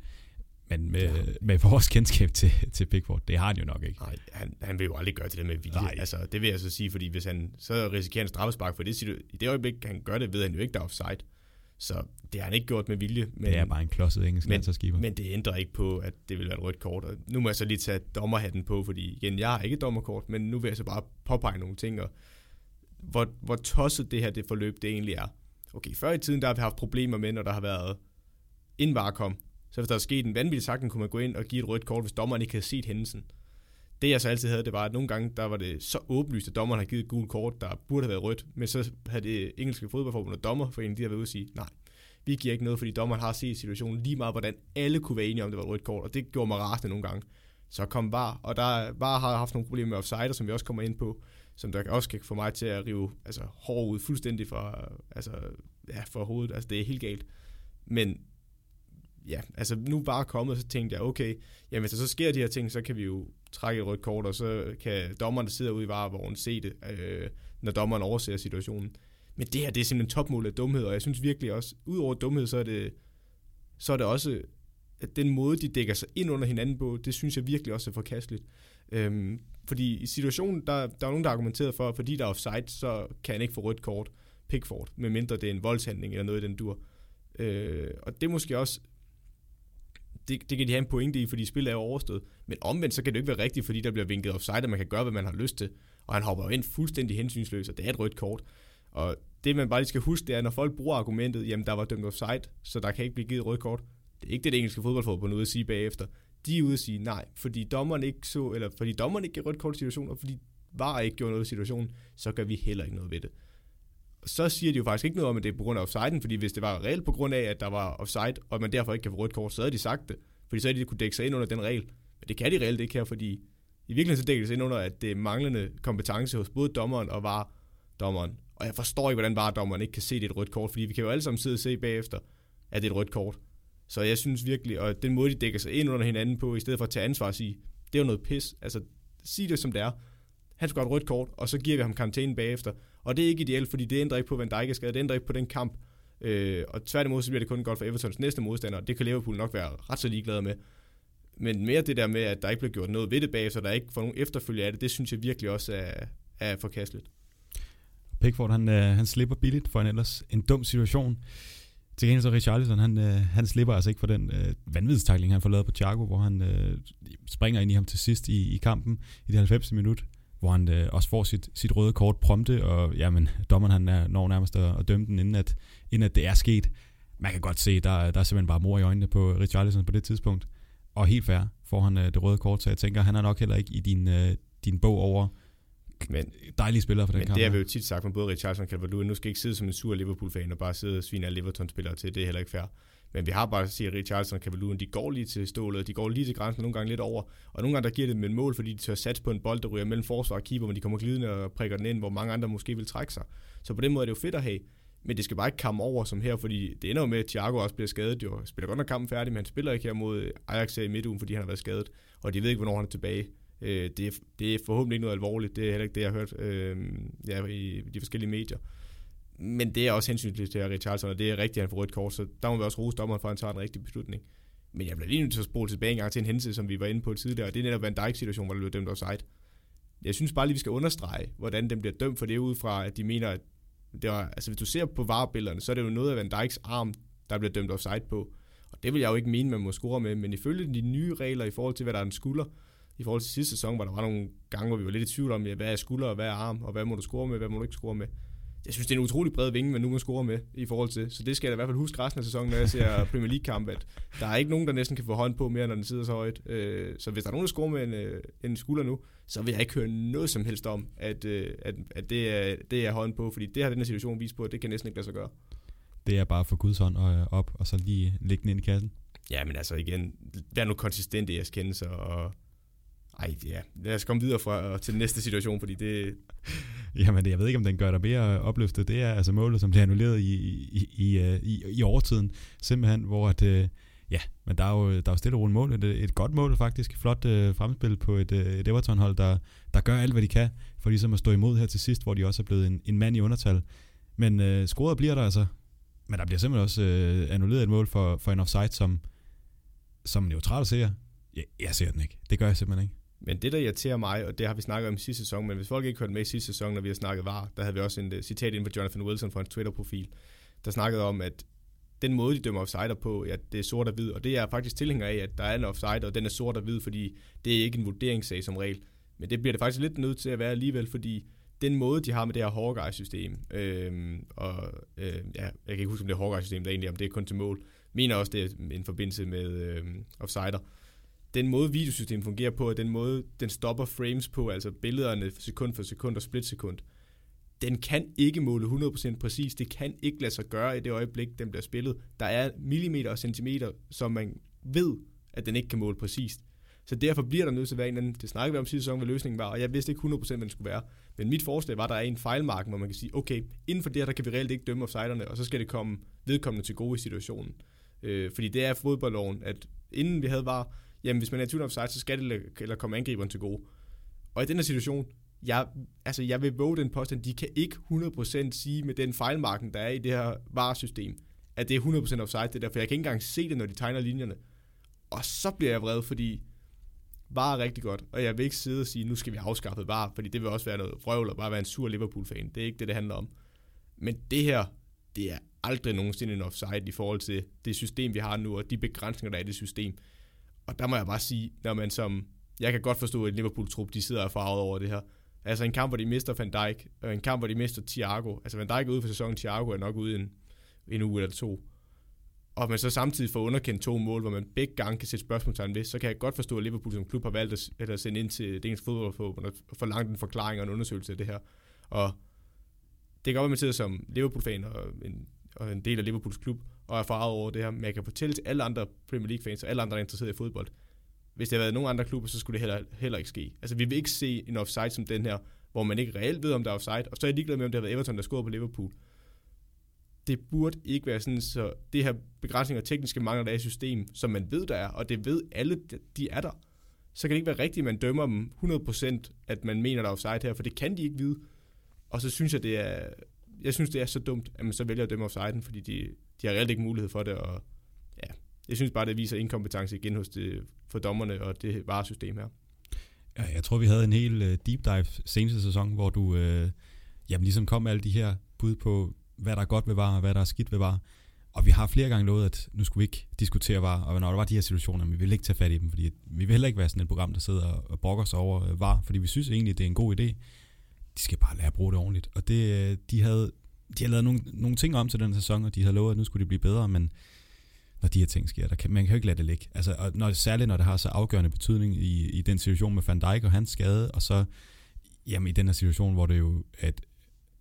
Men med, ja. med vores kendskab til, til Pickford, det har han jo nok ikke. Nej, han, han vil jo aldrig gøre det der med vilje. Nej. Altså, det vil jeg så sige, fordi hvis han, så risikerer han straffespark, for det, i det øjeblik, han gør det, ved han jo ikke, der er offside. Så det har han ikke gjort med vilje. Men, det er bare en klodset engelsk men, men det ændrer ikke på, at det vil være et rødt kort. Og nu må jeg så lige tage dommerhatten på, fordi igen, jeg har ikke dommerkort, men nu vil jeg så bare påpege nogle ting, og hvor, hvor tosset det her det forløb det egentlig er. Okay, før i tiden, der har vi haft problemer med, når der har været en kom. Så hvis der er sket en vanvittig sagt, kunne man gå ind og give et rødt kort, hvis dommeren ikke havde set hændelsen. Det jeg så altid havde, det var, at nogle gange, der var det så åbenlyst, at dommeren har givet et gult kort, der burde have været rødt, men så havde det engelske fodboldforbund og dommer for en, de har været ude og sige, nej, vi giver ikke noget, fordi dommeren har set situationen lige meget, hvordan alle kunne være enige om, det var et rødt kort, og det gjorde mig rasende nogle gange. Så kom VAR, og der VAR har haft nogle problemer med offside, som vi også kommer ind på, som der også kan få mig til at rive altså, hår ud fuldstændig fra, altså, ja, fra hovedet. Altså, det er helt galt. Men ja, altså nu bare kommet, så tænkte jeg, okay, jamen hvis der så sker de her ting, så kan vi jo trække et rødt kort, og så kan dommeren, der sidder ude i varevognen, se det, øh, når dommeren overser situationen. Men det her, det er simpelthen topmål af dumhed, og jeg synes virkelig også, udover dumhed, så er det, så er det også, at den måde, de dækker sig ind under hinanden på, det synes jeg virkelig også er forkasteligt. Øhm, fordi i situationen, der, der er nogen, der argumenterer for, at fordi der er offside, så kan han ikke få rødt kort. Pickford, medmindre det er en voldshandling eller noget i den dur. Øh, og det er måske også, det, det kan de have en pointe i, fordi spillet er overstået. Men omvendt, så kan det ikke være rigtigt, fordi der bliver vinket offside, og man kan gøre, hvad man har lyst til. Og han hopper jo ind fuldstændig hensynsløs, og det er et rødt kort. Og det, man bare lige skal huske, det er, når folk bruger argumentet, jamen der var dømt offside, så der kan ikke blive givet rødt kort. Det er ikke det, det engelske fodboldforbund ude at sige bagefter. De er ude og sige nej, fordi dommeren ikke så, eller fordi dommeren ikke gav rødt kort i situationen, og fordi VAR ikke gjorde noget i situationen, så gør vi heller ikke noget ved det. Så siger de jo faktisk ikke noget om, at det er på grund af offsiden, fordi hvis det var reelt på grund af, at der var offside, og man derfor ikke kan få rødt kort, så havde de sagt det. Fordi så havde de kunne dække sig ind under den regel. Men det kan de reelt ikke her, fordi i virkeligheden så dækker det sig ind under, at det er manglende kompetence hos både dommeren og var dommeren. Og jeg forstår ikke, hvordan var dommeren ikke kan se det et rødt kort, fordi vi kan jo alle sammen sidde og se bagefter, at det er et rødt kort. Så jeg synes virkelig, og den måde, de dækker sig ind under hinanden på, i stedet for at tage ansvar og sige, det er jo noget pis. Altså, sig det som det er. Han skal have et rødt kort, og så giver vi ham karantænen bagefter. Og det er ikke ideelt, fordi det ændrer ikke på Van Dijk er skadet, det ændrer ikke på den kamp. Øh, og tværtimod, så bliver det kun godt for Evertons næste modstander, det kan Liverpool nok være ret så ligeglade med. Men mere det der med, at der ikke bliver gjort noget ved det bagefter, der ikke får nogen efterfølge af det, det synes jeg virkelig også er, er forkasteligt. Pickford, han, øh, han slipper billigt for en ellers en dum situation. Til gengæld så Richarlison, han, øh, han slipper altså ikke for den øh, vanvidstakling, han får lavet på Thiago, hvor han øh, springer ind i ham til sidst i, i kampen i det 90. minut, hvor han øh, også får sit, sit røde kort prompte, og jamen, dommeren han er, når nærmest at, at dømme den, inden at, inden at det er sket. Man kan godt se, der, der er simpelthen bare mor i øjnene på Richarlison på det tidspunkt. Og helt fair får han øh, det røde kort, så jeg tænker, han er nok heller ikke i din, øh, din bog over men, dejlige spillere for den men kamp. det har vi jo tit sagt med både Richardson og Calvert-Lewin. Nu skal ikke sidde som en sur Liverpool-fan og bare sidde og svine alle Liverpool-spillere til. Det er heller ikke fair. Men vi har bare set, at Richardson og Calvert-Lewin, de går lige til stålet, de går lige til grænsen, nogle gange lidt over. Og nogle gange der giver det med en mål, fordi de tør satse på en bold, der ryger mellem forsvar og keeper, men de kommer glidende og prikker den ind, hvor mange andre måske vil trække sig. Så på den måde er det jo fedt at have. Men det skal bare ikke komme over som her, fordi det ender jo med, at Thiago også bliver skadet. Jo spiller godt nok kampen færdig, men han spiller ikke her mod Ajax i midtugen, fordi han har været skadet. Og de ved ikke, hvornår han er tilbage. Øh, det, er, det er forhåbentlig ikke noget alvorligt. Det er heller ikke det, jeg har hørt øh, ja, i de forskellige medier. Men det er også hensynligt til Richardson, og det er rigtigt, at han får rødt kort, så der må vi også rose dommeren for, at han tager en rigtig beslutning. Men jeg bliver lige nødt til at spole tilbage en gang til en hændelse, som vi var inde på tidligere, og det er netop Van Dijk-situation, hvor der blev dømt offside. Jeg synes bare lige, vi skal understrege, hvordan den bliver dømt for det ud fra, at de mener, at det var, altså hvis du ser på varebillederne, så er det jo noget af Van Dijks arm, der bliver dømt offside på. Og det vil jeg jo ikke mene, man må score med, men ifølge de nye regler i forhold til, hvad der er en skulder, i forhold til sidste sæson, hvor der var nogle gange, hvor vi var lidt i tvivl om, ja, hvad er skulder og hvad er arm, og hvad må du score med, hvad må du ikke score med. Jeg synes, det er en utrolig bred vinge, man nu må score med i forhold til. Så det skal jeg da i hvert fald huske resten af sæsonen, når jeg ser [LAUGHS] Premier League-kamp, at der er ikke nogen, der næsten kan få hånd på mere, når den sidder så højt. Øh, så hvis der er nogen, der scorer med en, øh, en skulder nu, så vil jeg ikke høre noget som helst om, at, øh, at, at det, er, det er hånd på, fordi det har den her situation vist på, at det kan næsten ikke lade sig gøre. Det er bare for Guds hånd op, og så lige lægge den ind i kassen. Ja, men altså igen, vær nu konsistent i jeres kendelser, og ej, ja. Lad os komme videre fra, øh, til den næste situation, fordi det... Jamen, jeg ved ikke, om den gør dig mere øh, opløftet. Det er altså målet, som bliver annulleret i, i, i, i, øh, i overtiden. Simpelthen, hvor at, ja, men der er jo, der er jo stille og roligt mål. Et, et godt mål faktisk. Flot øh, fremspil på et, et Everton-hold, der, der gør alt, hvad de kan, for ligesom at stå imod her til sidst, hvor de også er blevet en, en mand i undertal. Men øh, scoret bliver der altså. Men der bliver simpelthen også øh, annulleret et mål for, for en offside, som, som neutral ser. Jeg, jeg ser den ikke. Det gør jeg simpelthen ikke. Men det, der irriterer mig, og det har vi snakket om i sidste sæson, men hvis folk ikke hørte med i sidste sæson, når vi har snakket var, der havde vi også en uh, citat ind fra Jonathan Wilson fra en Twitter-profil, der snakkede om, at den måde, de dømmer offsider på, ja, det er sort og hvid, og det er faktisk tilhænger af, at der er en offside, og den er sort og hvid, fordi det er ikke en vurderingssag som regel. Men det bliver det faktisk lidt nødt til at være alligevel, fordi den måde, de har med det her Hawkeye-system, øh, og øh, ja, jeg kan ikke huske, om det er Hawkeye-system, der egentlig, om det er kun til mål, mener også, det er en forbindelse med øh, offsider den måde videosystemet fungerer på, og den måde, den stopper frames på, altså billederne sekund for sekund og splitsekund, den kan ikke måle 100% præcis. Det kan ikke lade sig gøre i det øjeblik, den bliver spillet. Der er millimeter og centimeter, som man ved, at den ikke kan måle præcist. Så derfor bliver der nødt til at være en anden. Det snakkede vi om sidste sæson, hvad løsningen var, og jeg vidste ikke 100% hvad den skulle være. Men mit forslag var, at der er en fejlmark, hvor man kan sige, okay, inden for det her, der kan vi reelt ikke dømme offsiderne, og så skal det komme vedkommende til gode i situationen. Øh, fordi det er fodboldloven, at inden vi havde var, jamen hvis man er i tvivl offside, så skal det eller komme angriberen til gode. Og i den her situation, jeg, altså jeg vil våge den påstand, de kan ikke 100% sige med den fejlmarken, der er i det her varesystem, at det er 100% offside, det der, for jeg kan ikke engang se det, når de tegner linjerne. Og så bliver jeg vred, fordi var er rigtig godt, og jeg vil ikke sidde og sige, nu skal vi afskaffe var, fordi det vil også være noget vrøvl og bare være en sur Liverpool-fan. Det er ikke det, det handler om. Men det her, det er aldrig nogensinde en offside i forhold til det system, vi har nu, og de begrænsninger, der er i det system. Og der må jeg bare sige, når man som... Jeg kan godt forstå, at Liverpool-trup, de sidder og farvet over det her. Altså en kamp, hvor de mister Van Dijk, og en kamp, hvor de mister Thiago. Altså Van Dijk er ude for sæsonen, Thiago er nok ude en, en uge eller to. og man så samtidig får underkendt to mål, hvor man begge gange kan sætte spørgsmålstegn ved, så kan jeg godt forstå, at Liverpool som klub har valgt at, eller sende ind til det engelske fodboldforbund og forlangt en forklaring og en undersøgelse af det her. Og det kan godt være, at man sidder som Liverpool-fan og en, og en del af Liverpools klub og er farvet over det her, men jeg kan fortælle til alle andre Premier League-fans og alle andre, der er interesseret i fodbold, hvis det havde været nogen andre klubber, så skulle det heller, heller ikke ske. Altså, vi vil ikke se en offside som den her, hvor man ikke reelt ved, om der er offside, og så er jeg ligeglad med, om det har været Everton, der scorede på Liverpool. Det burde ikke være sådan, så det her begrænsning og tekniske mangler, der er i system, som man ved, der er, og det ved alle, de er der, så kan det ikke være rigtigt, at man dømmer dem 100%, at man mener, der er offside her, for det kan de ikke vide. Og så synes jeg, det er, jeg synes, det er så dumt, at man så vælger at dømme offside, fordi de, de har reelt ikke mulighed for det, og ja, jeg synes bare, det viser inkompetence igen hos det, for dommerne og det varesystem her. Ja, jeg tror, vi havde en hel øh, deep dive seneste sæson, hvor du øh, jamen, ligesom kom med alle de her bud på, hvad der er godt ved var, og hvad der er skidt ved var. Og vi har flere gange lovet, at nu skulle vi ikke diskutere var, og når der var de her situationer, men vi vil ikke tage fat i dem, fordi vi vil heller ikke være sådan et program, der sidder og brokker sig over øh, var, fordi vi synes egentlig, det er en god idé. De skal bare lære at bruge det ordentligt. Og det, øh, de havde, de har lavet nogle, nogle ting om til den sæson, og de havde lovet, at nu skulle de blive bedre, men når de her ting sker. Der kan, man kan jo ikke lade det ligge. Altså, og når, særligt når det har så afgørende betydning i, i den situation med Van Dijk og hans skade, og så jamen, i den her situation, hvor det jo er et,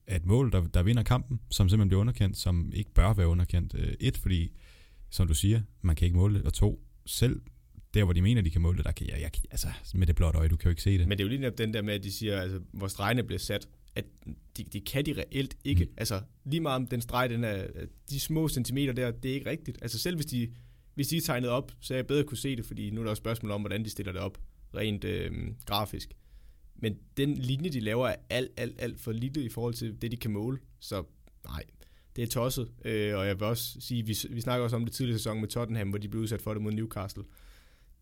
er et mål, der, der vinder kampen, som simpelthen bliver underkendt, som ikke bør være underkendt. Øh, et, fordi, som du siger, man kan ikke måle det, og to, selv der, hvor de mener, de kan måle det, der kan jeg, jeg altså, med det blotte øje, du kan jo ikke se det. Men det er jo lige den der med, at de siger, altså, hvor stregene bliver sat, at de, de kan de reelt ikke. Mm. Altså, lige meget om den streg, den er, de små centimeter der, det er ikke rigtigt. Altså, selv hvis de, hvis de tegnet op, så er jeg bedre kunne se det, fordi nu er der også spørgsmål om, hvordan de stiller det op, rent øh, grafisk. Men den linje, de laver, er alt, alt, alt for lille i forhold til det, de kan måle. Så nej, det er tosset. Øh, og jeg vil også sige, vi, vi snakker også om det tidlige sæson med Tottenham, hvor de blev udsat for det mod Newcastle.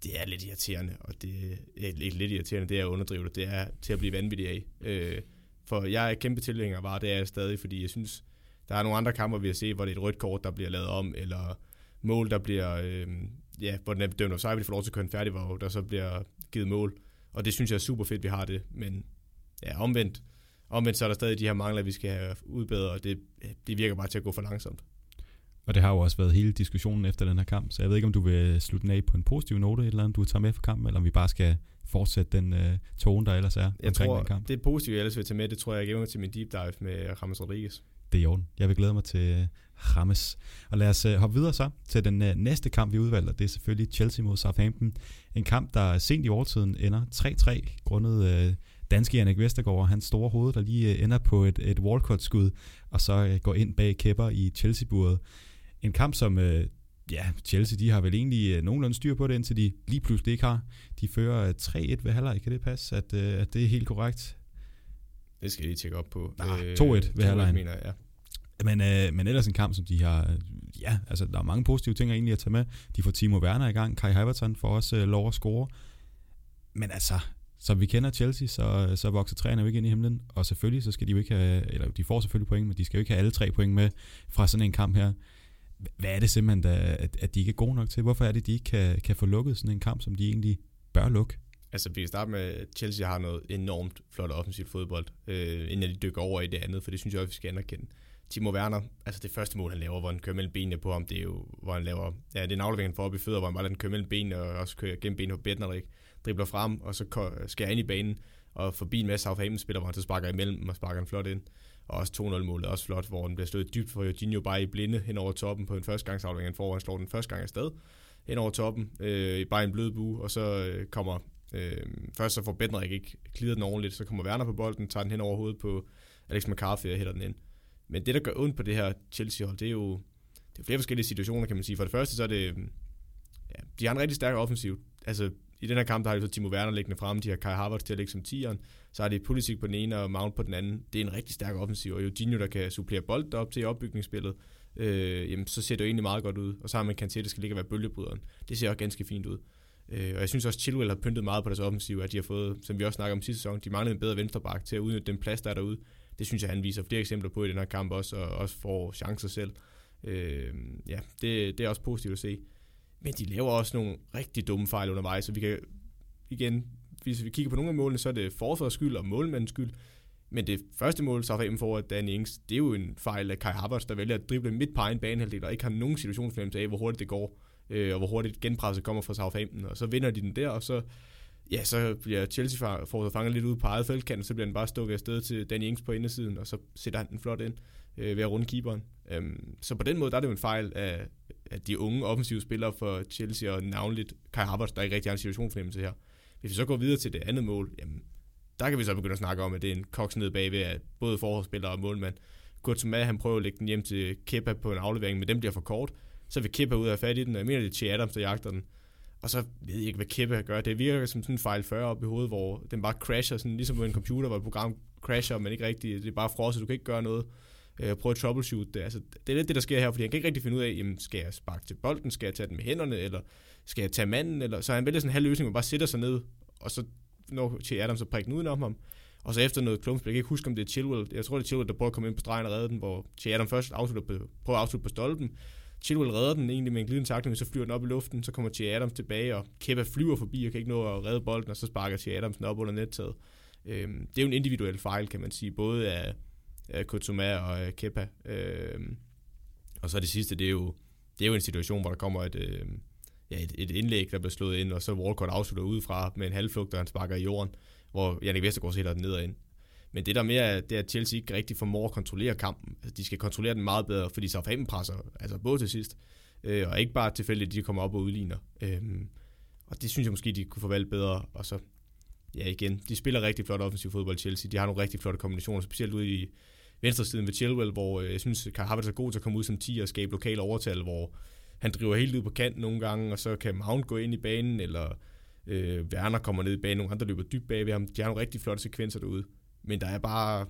Det er lidt irriterende, og det er lidt, lidt irriterende, det er at underdrive det. Det er til at blive vanvittig af. Øh, for jeg er kæmpe tilhænger bare, det er jeg stadig, fordi jeg synes, der er nogle andre kampe, vi har set, hvor det er et rødt kort, der bliver lavet om, eller mål, der bliver, øh, ja, hvor den er dømt offside, vi får lov til at køre en færdig, hvor der så bliver givet mål. Og det synes jeg er super fedt, vi har det. Men ja, omvendt, omvendt så er der stadig de her mangler, vi skal have udbedret, og det, det virker bare til at gå for langsomt. Og det har jo også været hele diskussionen efter den her kamp, så jeg ved ikke, om du vil slutte den af på en positiv note, eller andet, du tager med for kampen, eller om vi bare skal fortsætte den uh, tone, der ellers er jeg tror, den kamp. det er positivt, jeg ellers vil tage med, det tror jeg, jeg giver mig til min deep dive med Rames Rodriguez. Det er i orden. Jeg vil glæde mig til Rames. Og lad os uh, hoppe videre så til den uh, næste kamp, vi udvalgte. Det er selvfølgelig Chelsea mod Southampton. En kamp, der sent i overtiden ender 3-3, grundet uh, danske Jannik Vestergaard og hans store hoved, der lige uh, ender på et, et Walcott-skud, og så uh, går ind bag kæpper i Chelsea-buret. En kamp, som uh, ja, Chelsea de har vel egentlig uh, nogenlunde styr på det, indtil de lige pludselig ikke har. De fører uh, 3-1 ved halvleg. Kan det passe, at, uh, at det er helt korrekt? Det skal jeg lige tjekke op på. Nej, 2-1 ved halvleg. mener jeg, ja. Men, øh, men ellers en kamp, som de har... Ja, altså der er mange positive ting egentlig at tage med. De får Timo Werner i gang. Kai Havertz får også øh, lov at score. Men altså, som vi kender Chelsea, så, så vokser træerne jo ikke ind i himlen. Og selvfølgelig så skal de jo ikke have... Eller de får selvfølgelig point, men de skal jo ikke have alle tre point med fra sådan en kamp her. Hvad er det simpelthen, der, at, at de ikke er gode nok til? Hvorfor er det, de ikke kan, kan få lukket sådan en kamp, som de egentlig bør lukke? Altså, vi kan starte med, at Chelsea har noget enormt flot offensivt fodbold, øh, inden de dykker over i det andet, for det synes jeg også, vi skal anerkende. Timo Werner, altså det første mål, han laver, hvor han kører mellem benene på ham, det er jo, hvor han laver, ja, det er en aflevering, han får op i fødder, hvor han bare lader den køre mellem benene, og også kører gennem benene på Bednarik, dribler frem, og så skærer ind i banen, og forbi en masse Southampton-spillere, hvor han så sparker imellem, og sparker den flot ind. Og også 2-0-målet også flot, hvor den bliver slået dybt for Jorginho bare i blinde hen over toppen på en førstegangsaflevering, han får, han slår den første gang afsted hen over toppen, øh, bare en blød bue, og så øh, kommer, øh, først så får Bednarik ikke klidet den ordentligt, så kommer Werner på bolden, tager den hen over hovedet på Alex McCarthy og hætter den ind. Men det, der gør ondt på det her Chelsea-hold, det er jo det er flere forskellige situationer, kan man sige. For det første, så er det... Øh, ja, de har en rigtig stærk offensiv. Altså, i den her kamp, der har de så Timo Werner liggende frem, de har Kai Havertz til at ligge som tieren, så har de politik på den ene og Mount på den anden. Det er en rigtig stærk offensiv, og Eugenio, der kan supplere bold op til opbygningsspillet, øh, jamen, så ser det jo egentlig meget godt ud. Og så har man Kanté, der skal ligge og være bølgebryderen. Det ser også ganske fint ud. Øh, og jeg synes også, Chilwell har pyntet meget på deres offensiv, at de har fået, som vi også snakker om sidste sæson, de manglede en bedre venstreback til at udnytte den plads, der er derude. Det synes jeg, han viser flere eksempler på i den her kamp også, og også får chancer selv. Øh, ja, det, det er også positivt at se. Men de laver også nogle rigtig dumme fejl undervejs, så vi kan igen, hvis vi kigger på nogle af målene, så er det forsvars skyld og målmandens skyld. Men det første mål, Southampton får af Danny Ings, det er jo en fejl af Kai Havertz, der vælger at drible midt på egen banehalvdel, og ikke har nogen situationsfornemmelse af, hvor hurtigt det går, øh, og hvor hurtigt genpresset kommer fra Southampton. Og så vinder de den der, og så, ja, så bliver Chelsea får fanget lidt ud på eget feltkant, og så bliver den bare stukket afsted til Danny Ings på indersiden, og så sætter han den flot ind øh, ved at runde keeperen. Øhm, så på den måde, der er det jo en fejl af, af de unge offensive spillere for Chelsea, og navnligt Kai Havertz, der ikke rigtig har en situationsfornemmelse her. Hvis vi så går videre til det andet mål, jamen, der kan vi så begynde at snakke om, at det er en koks ned bagved af både forholdsspiller og målmand. Gutsuma, han prøver at lægge den hjem til Kepa på en aflevering, men den bliver for kort. Så vil Kepa ud af fat i den, og jeg mener, det er Che Adams, der jagter den. Og så ved jeg ikke, hvad Kepa gør. Det virker som sådan en fejl 40 op i hovedet, hvor den bare crasher, sådan, ligesom på en computer, hvor et program crasher, men ikke rigtigt. Det er bare frosset, du kan ikke gøre noget. Øh, prøve at troubleshoot det. Altså, det er lidt det, der sker her, fordi han kan ikke rigtig finde ud af, jamen, skal jeg sparke til bolden, skal jeg tage den med hænderne, eller skal jeg tage manden, eller så han vælger sådan en halv løsning, hvor man bare sætter sig ned, og så når til Adams og uden om ham. Og så efter noget klumpspil, jeg kan ikke huske, om det er Chilwell, jeg tror, det er Chilwell, der prøver at komme ind på stregen og redde den, hvor til Adam først afslutter på, prøver at afslutte på stolpen. Chilwell redder den egentlig med en glidende takling, så flyver den op i luften, så kommer til Adams tilbage, og Kepa flyver forbi og kan ikke nå at redde bolden, og så sparker til Adams den op under nettaget. Øhm, det er jo en individuel fejl, kan man sige, både af, af Kutsuma og af Kepa. Øhm, og så det sidste, det er jo, det er jo en situation, hvor der kommer et, øh, ja, et, et indlæg, der blev slået ind, og så Walcott afslutter udefra med en halvflugt, og han sparker i jorden, hvor Jannik Vestergaard sætter den ned og ind. Men det der mere er, det er, at Chelsea ikke rigtig formår at kontrollere kampen. Altså, de skal kontrollere den meget bedre, fordi Southampton presser, altså både til sidst, øh, og ikke bare tilfældigt, at de kommer op og udligner. Øhm, og det synes jeg måske, de kunne forvalte bedre, og så, ja igen, de spiller rigtig flot offensiv fodbold Chelsea. De har nogle rigtig flotte kombinationer, specielt ude i venstre siden ved Chilwell, hvor øh, jeg synes, Kai Havertz er god til at komme ud som 10 og skabe lokale overtal, hvor han driver helt ud på kanten nogle gange, og så kan Mount gå ind i banen, eller øh, Werner kommer ned i banen, nogle andre løber dybt bag ved ham. De har nogle rigtig flotte sekvenser derude. Men der er bare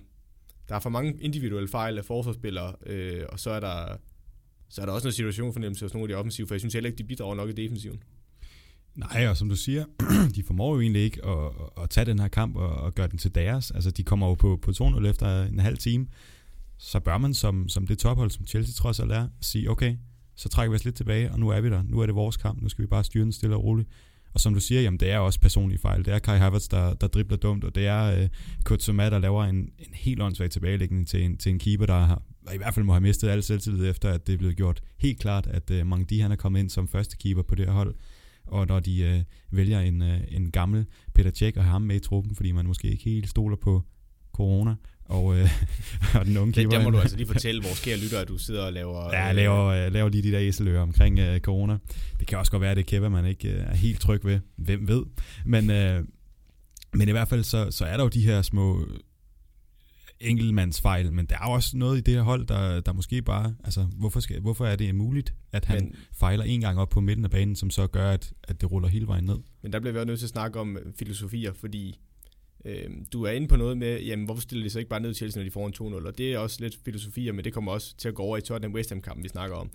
der er for mange individuelle fejl af forsvarsspillere, øh, og så er der så er der også noget situationfornemmelse hos nogle af de offensive, for jeg synes heller ikke, de bidrager nok i defensiven. Nej, og som du siger, [CLEARS THROAT] de formår jo egentlig ikke at, at tage den her kamp og, og gøre den til deres. Altså, de kommer jo på, på 2-0 efter en halv time. Så bør man som, som det tophold, som Chelsea trods alt er, sige, okay, så trækker vi os lidt tilbage, og nu er vi der. Nu er det vores kamp. Nu skal vi bare styre den stille og roligt. Og som du siger, jamen det er også personlige fejl. Det er Kai Havertz, der, der dribler dumt, og det er øh, Kutsuma, der laver en, en helt åndssvag tilbagelægning til en, til en keeper, der har, i hvert fald må have mistet al selvtillid efter, at det er blevet gjort helt klart, at øh, Mangdi han er kommet ind som første keeper på det her hold. Og når de øh, vælger en, øh, en gammel Peter Tjek og har ham med i truppen, fordi man måske ikke helt stoler på corona, og, øh, [LAUGHS] og den unge keeper. Det, der må du altså lige fortælle vores kære lytter, at du sidder og laver... Ja, jeg laver, øh, laver lige de der æseløer omkring øh, corona. Det kan også godt være, at det er Kæber, man ikke øh, er helt tryg ved. Hvem ved? Men, øh, men i hvert fald, så, så er der jo de her små enkeltmandsfejl, men der er også noget i det her hold, der, der måske bare, altså hvorfor, skal, hvorfor er det muligt, at han men, fejler en gang op på midten af banen, som så gør, at, at det ruller hele vejen ned? Men der bliver vi også nødt til at snakke om filosofier, fordi Øh, du er inde på noget med, jamen, hvorfor stiller de så ikke bare ned til Chelsea, når de får en 2-0? Og det er også lidt filosofier, men det kommer også til at gå over i Tottenham West Ham-kampen, vi snakker om.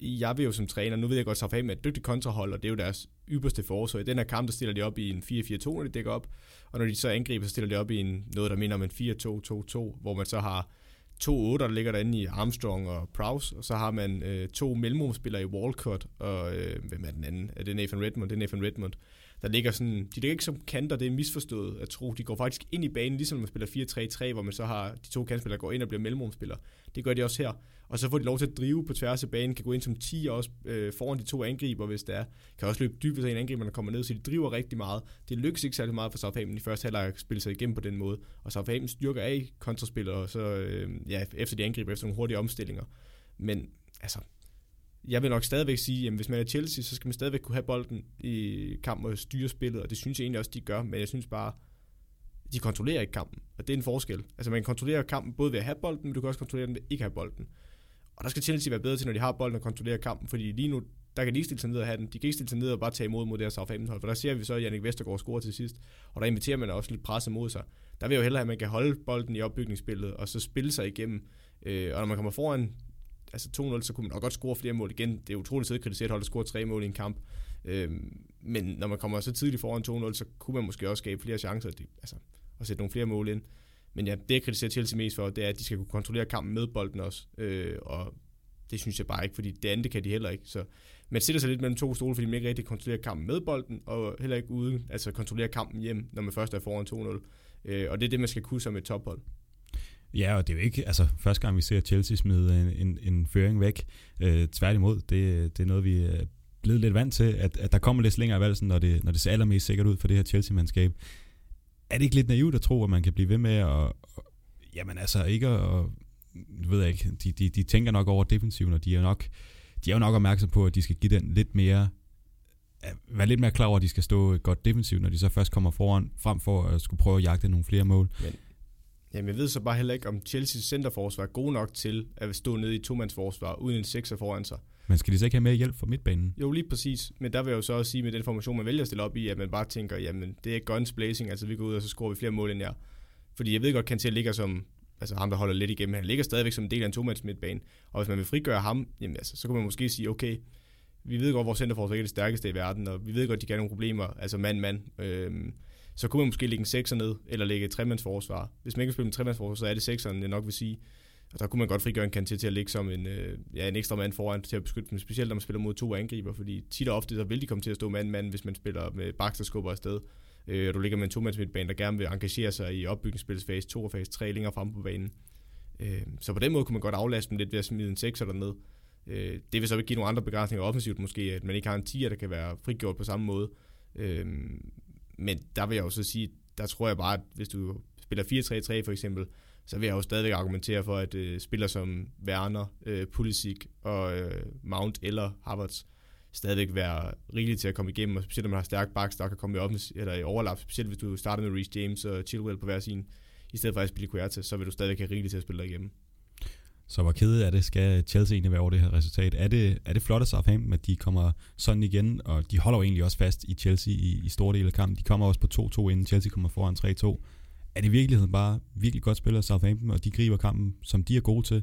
Jeg vil jo som træner, nu ved jeg godt, at Southampton er et dygtigt kontrahold, og det er jo deres ypperste forsvar. I den her kamp, der stiller de op i en 4-4-2, når de dækker op, og når de så angriber, så stiller de op i en, noget, der minder om en 4-2-2-2, hvor man så har to 8, der ligger derinde i Armstrong og Prowse, og så har man øh, to mellemrumspillere i Walcott, og øh, hvem er den anden? Er det Nathan Redmond? Det er Nathan Redmond der ligger sådan, de ligger ikke som kanter, det er misforstået at tro. De går faktisk ind i banen, ligesom når man spiller 4-3-3, hvor man så har de to kantspillere går ind og bliver mellemrumspillere. Det gør de også her. Og så får de lov til at drive på tværs af banen, kan gå ind som 10 også øh, foran de to angriber, hvis det er. Kan også løbe dybt, hvis en angriber der kommer ned, så de driver rigtig meget. Det lykkes ikke særlig meget for Southampton i første halvleg at spille sig igennem på den måde. Og Southampton styrker af kontraspillere, så øh, ja, efter de angriber, efter nogle hurtige omstillinger. Men altså, jeg vil nok stadigvæk sige, at hvis man er Chelsea, så skal man stadigvæk kunne have bolden i kampen og styre spillet, og det synes jeg egentlig også, de gør, men jeg synes bare, de kontrollerer ikke kampen, og det er en forskel. Altså man kontrollerer kampen både ved at have bolden, men du kan også kontrollere den ved ikke at have bolden. Og der skal Chelsea være bedre til, når de har bolden og kontrollere kampen, fordi lige nu, der kan de ikke stille sig ned og have den. De kan ikke stille sig ned og bare tage imod mod deres Southampton hold, for der ser vi så, at Jannik Vestergaard score til sidst, og der inviterer man også lidt pres mod sig. Der vil jeg jo hellere at man kan holde bolden i opbygningsspillet, og så spille sig igennem. Øh, og når man kommer foran altså 2-0, så kunne man nok godt score flere mål igen. Det er utroligt at kritisere et hold, der scorer tre mål i en kamp. Øhm, men når man kommer så tidligt foran 2-0, så kunne man måske også skabe flere chancer det, altså, og sætte nogle flere mål ind. Men ja, det jeg kritiserer Chelsea mest for, det er, at de skal kunne kontrollere kampen med bolden også. Øh, og det synes jeg bare ikke, fordi det andet kan de heller ikke. Så man sætter sig lidt mellem to stole, fordi man ikke rigtig kontrollerer kampen med bolden, og heller ikke uden, altså kontrollere kampen hjem, når man først er foran 2-0. Øh, og det er det, man skal kunne som et tophold. Ja, og det er jo ikke altså, første gang, vi ser Chelsea smide en, en, en føring væk. Øh, tværtimod, det, det er noget, vi er blevet lidt vant til, at, at der kommer lidt længere i valsen, når det, når det ser allermest sikkert ud for det her Chelsea-mandskab. Er det ikke lidt naivt at tro, at man kan blive ved med at... Jamen altså, ikke at... ved jeg ikke, de, de, de tænker nok over defensiven, og de er nok, de er jo nok opmærksom på, at de skal give den lidt mere være lidt mere klar over, at de skal stå godt defensivt, når de så først kommer foran, frem for at skulle prøve at jagte nogle flere mål. Men, jamen, jeg ved så bare heller ikke, om Chelsea's centerforsvar er god nok til at stå nede i tomandsforsvar, uden en sekser foran sig. Men skal de så ikke have mere hjælp fra midtbanen? Jo, lige præcis. Men der vil jeg jo så også sige, med den formation, man vælger at stille op i, at man bare tænker, jamen, det er guns blazing, altså vi går ud, og så scorer vi flere mål end jer. Fordi jeg ved godt, Kanté ligger som, altså ham, der holder lidt igennem, han ligger stadigvæk som en del af en tomands midtbane. Og hvis man vil frigøre ham, jamen altså, så kan man måske sige, okay, vi ved godt, at vores centerforsvar er det stærkeste i verden, og vi ved godt, at de kan have nogle problemer, altså mand-mand. Øhm, så kunne man måske lægge en sekser ned, eller lægge et tremandsforsvar. Hvis man ikke vil spille med tremandsforsvar, så er det sekseren, jeg nok vil sige. Og der kunne man godt frigøre en kant til at ligge som en, øh, ja, en ekstra mand foran til at beskytte dem, specielt når man spiller mod to angriber, fordi tit og ofte så vil de komme til at stå mand-mand, hvis man spiller med baks, der skubber afsted. Øh, og du ligger med en to midtbane, der gerne vil engagere sig i opbygningsspilsfase 2 og fase 3 længere frem på banen. Øh, så på den måde kunne man godt aflaste dem lidt ved at smide en 6 eller ned. Øh, det vil så give nogle andre begrænsninger offensivt måske, at man ikke har en 10'er, der kan være frigjort på samme måde. Øh, men der vil jeg jo så sige, der tror jeg bare, at hvis du spiller 4-3-3 for eksempel, så vil jeg jo stadigvæk argumentere for, at øh, spillere som Werner, øh, Pulisic og øh, Mount eller Havertz stadigvæk være rigeligt til at komme igennem, og specielt når man har stærk baks, der kan komme i, offens, eller i overlap, specielt hvis du starter med Reece James og Chilwell på hver sin, i stedet for at spille Kuerta, så vil du stadigvæk have rigeligt til at spille dig igennem. Så hvor kede af det, skal Chelsea egentlig være over det her resultat? Er det, er det flot af Southampton, at de kommer sådan igen, og de holder jo egentlig også fast i Chelsea i, i store dele af kampen. De kommer også på 2-2, inden Chelsea kommer foran 3-2. Er det i virkeligheden bare virkelig godt spillet af Southampton, og de griber kampen, som de er gode til?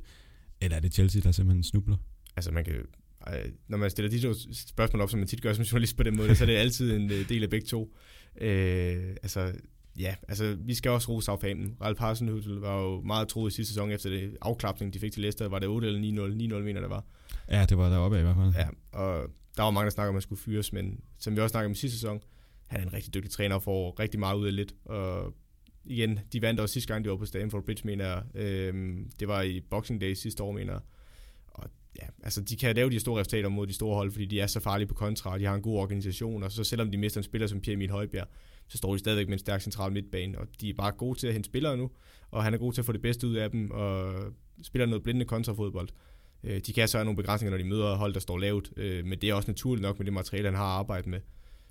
Eller er det Chelsea, der simpelthen snubler? Altså man kan når man stiller de to spørgsmål op, som man tit gør som journalist på den måde, så er det altid en øh, del af begge to. Øh, altså, ja, altså vi skal også rose Southampton. Ralf Hasenhüttl var jo meget troet i sidste sæson efter det afklapning, de fik til Leicester. Var det 8 eller 9-0? 9-0 mener det var. Ja, det var deroppe i hvert fald. Ja, og der var mange, der snakker om, at man skulle fyres, men som vi også snakkede om i sidste sæson, han er en rigtig dygtig træner og får rigtig meget ud af lidt. Og igen, de vandt også sidste gang, de var på Stamford Bridge, mener jeg. Øhm, det var i Boxing Day sidste år, mener jeg. Og ja, altså de kan lave de store resultater mod de store hold, fordi de er så farlige på kontra, og de har en god organisation, og så selvom de mister en spiller som Pierre Emil Højbjerg, så står de stadigvæk med en stærk central midtbane, og de er bare gode til at hente spillere nu, og han er god til at få det bedste ud af dem, og spiller noget blindende kontrafodbold. Øh, de kan så have nogle begrænsninger, når de møder hold, der står lavt, øh, men det er også naturligt nok med det materiale, han har arbejdet med.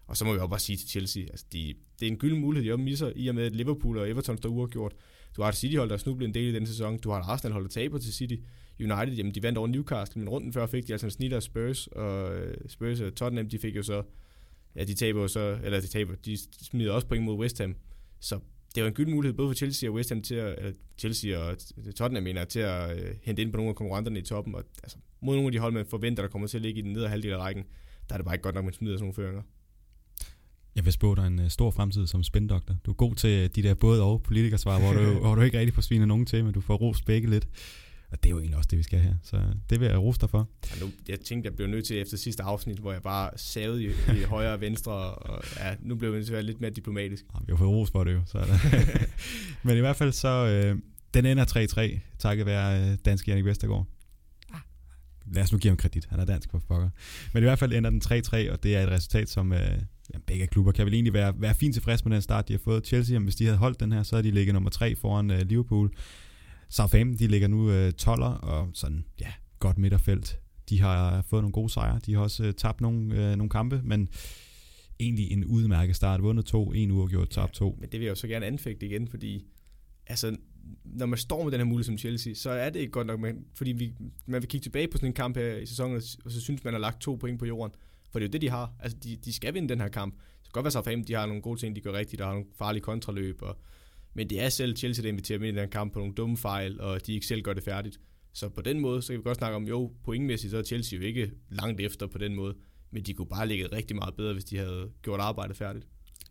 Og så må vi også bare sige til Chelsea, altså de, det er en gylden mulighed, de misser, i og med at Liverpool og Everton står uafgjort. Du har et City-hold, der snublet en del i den sæson. Du har et Arsenal-hold, der taber til City. United, jamen de vandt over Newcastle, men runden før fik de altså en snit af Spurs, og øh, Spurs og Tottenham, de fik jo så, ja, de taber så, eller de taber, de smider også point mod West Ham. Så det var en gylden mulighed både for Chelsea og West Ham til at, eller Chelsea og Tottenham mener, til at uh, hente ind på nogle af konkurrenterne i toppen, og altså, mod nogle af de hold, man forventer, der kommer til at ligge i den nedre halvdel af rækken, der er det bare ikke godt nok, man smider sådan nogle føringer. Jeg vil spå dig en uh, stor fremtid som spindoktor. Du er god til de der både og politikersvar, hvor du, [LAUGHS] hvor du ikke rigtig får svinet nogen til, men du får rost begge lidt. Og det er jo egentlig også det, vi skal her. Så det vil jeg rose dig for. Ja, nu, jeg tænkte, jeg blev nødt til efter sidste afsnit, hvor jeg bare savede i, i [LAUGHS] højre og venstre, og ja, nu blev jeg nødt til at være lidt mere diplomatisk. Ja, vi har fået ros for det jo. Så det. [LAUGHS] [LAUGHS] Men i hvert fald så, øh, den ender 3-3, takket være øh, dansk Jannik Vestergaard. Ah. Lad os nu give ham kredit, han er dansk for pokker. Men i hvert fald ender den 3-3, og det er et resultat, som øh, ja, begge klubber kan vel egentlig være, være fint tilfreds med den start, de har fået. Chelsea, hvis de havde holdt den her, så havde de ligget nummer 3 foran øh, Liverpool. Southampton, de ligger nu øh, 12'er, og sådan, ja, godt midterfelt. De har fået nogle gode sejre. De har også øh, tabt nogle, øh, nogle kampe, men egentlig en udmærket start. Vundet to, en uafgjort, tabt ja, to. Men det vil jeg jo så gerne anfægte igen, fordi altså, når man står med den her mulighed som Chelsea, så er det ikke godt nok, man, fordi vi, man vil kigge tilbage på sådan en kamp her i sæsonen, og så synes man har lagt to point på jorden. For det er jo det, de har. Altså, de, de skal vinde den her kamp. Så godt være Southampton, de har nogle gode ting, de gør rigtigt, der har nogle farlige kontraløb, og men det er selv Chelsea, der inviterer dem ind i den kamp på nogle dumme fejl, og de ikke selv gør det færdigt. Så på den måde, så kan vi godt snakke om, jo, pointmæssigt, så er Chelsea jo ikke langt efter på den måde. Men de kunne bare ligge rigtig meget bedre, hvis de havde gjort arbejdet færdigt.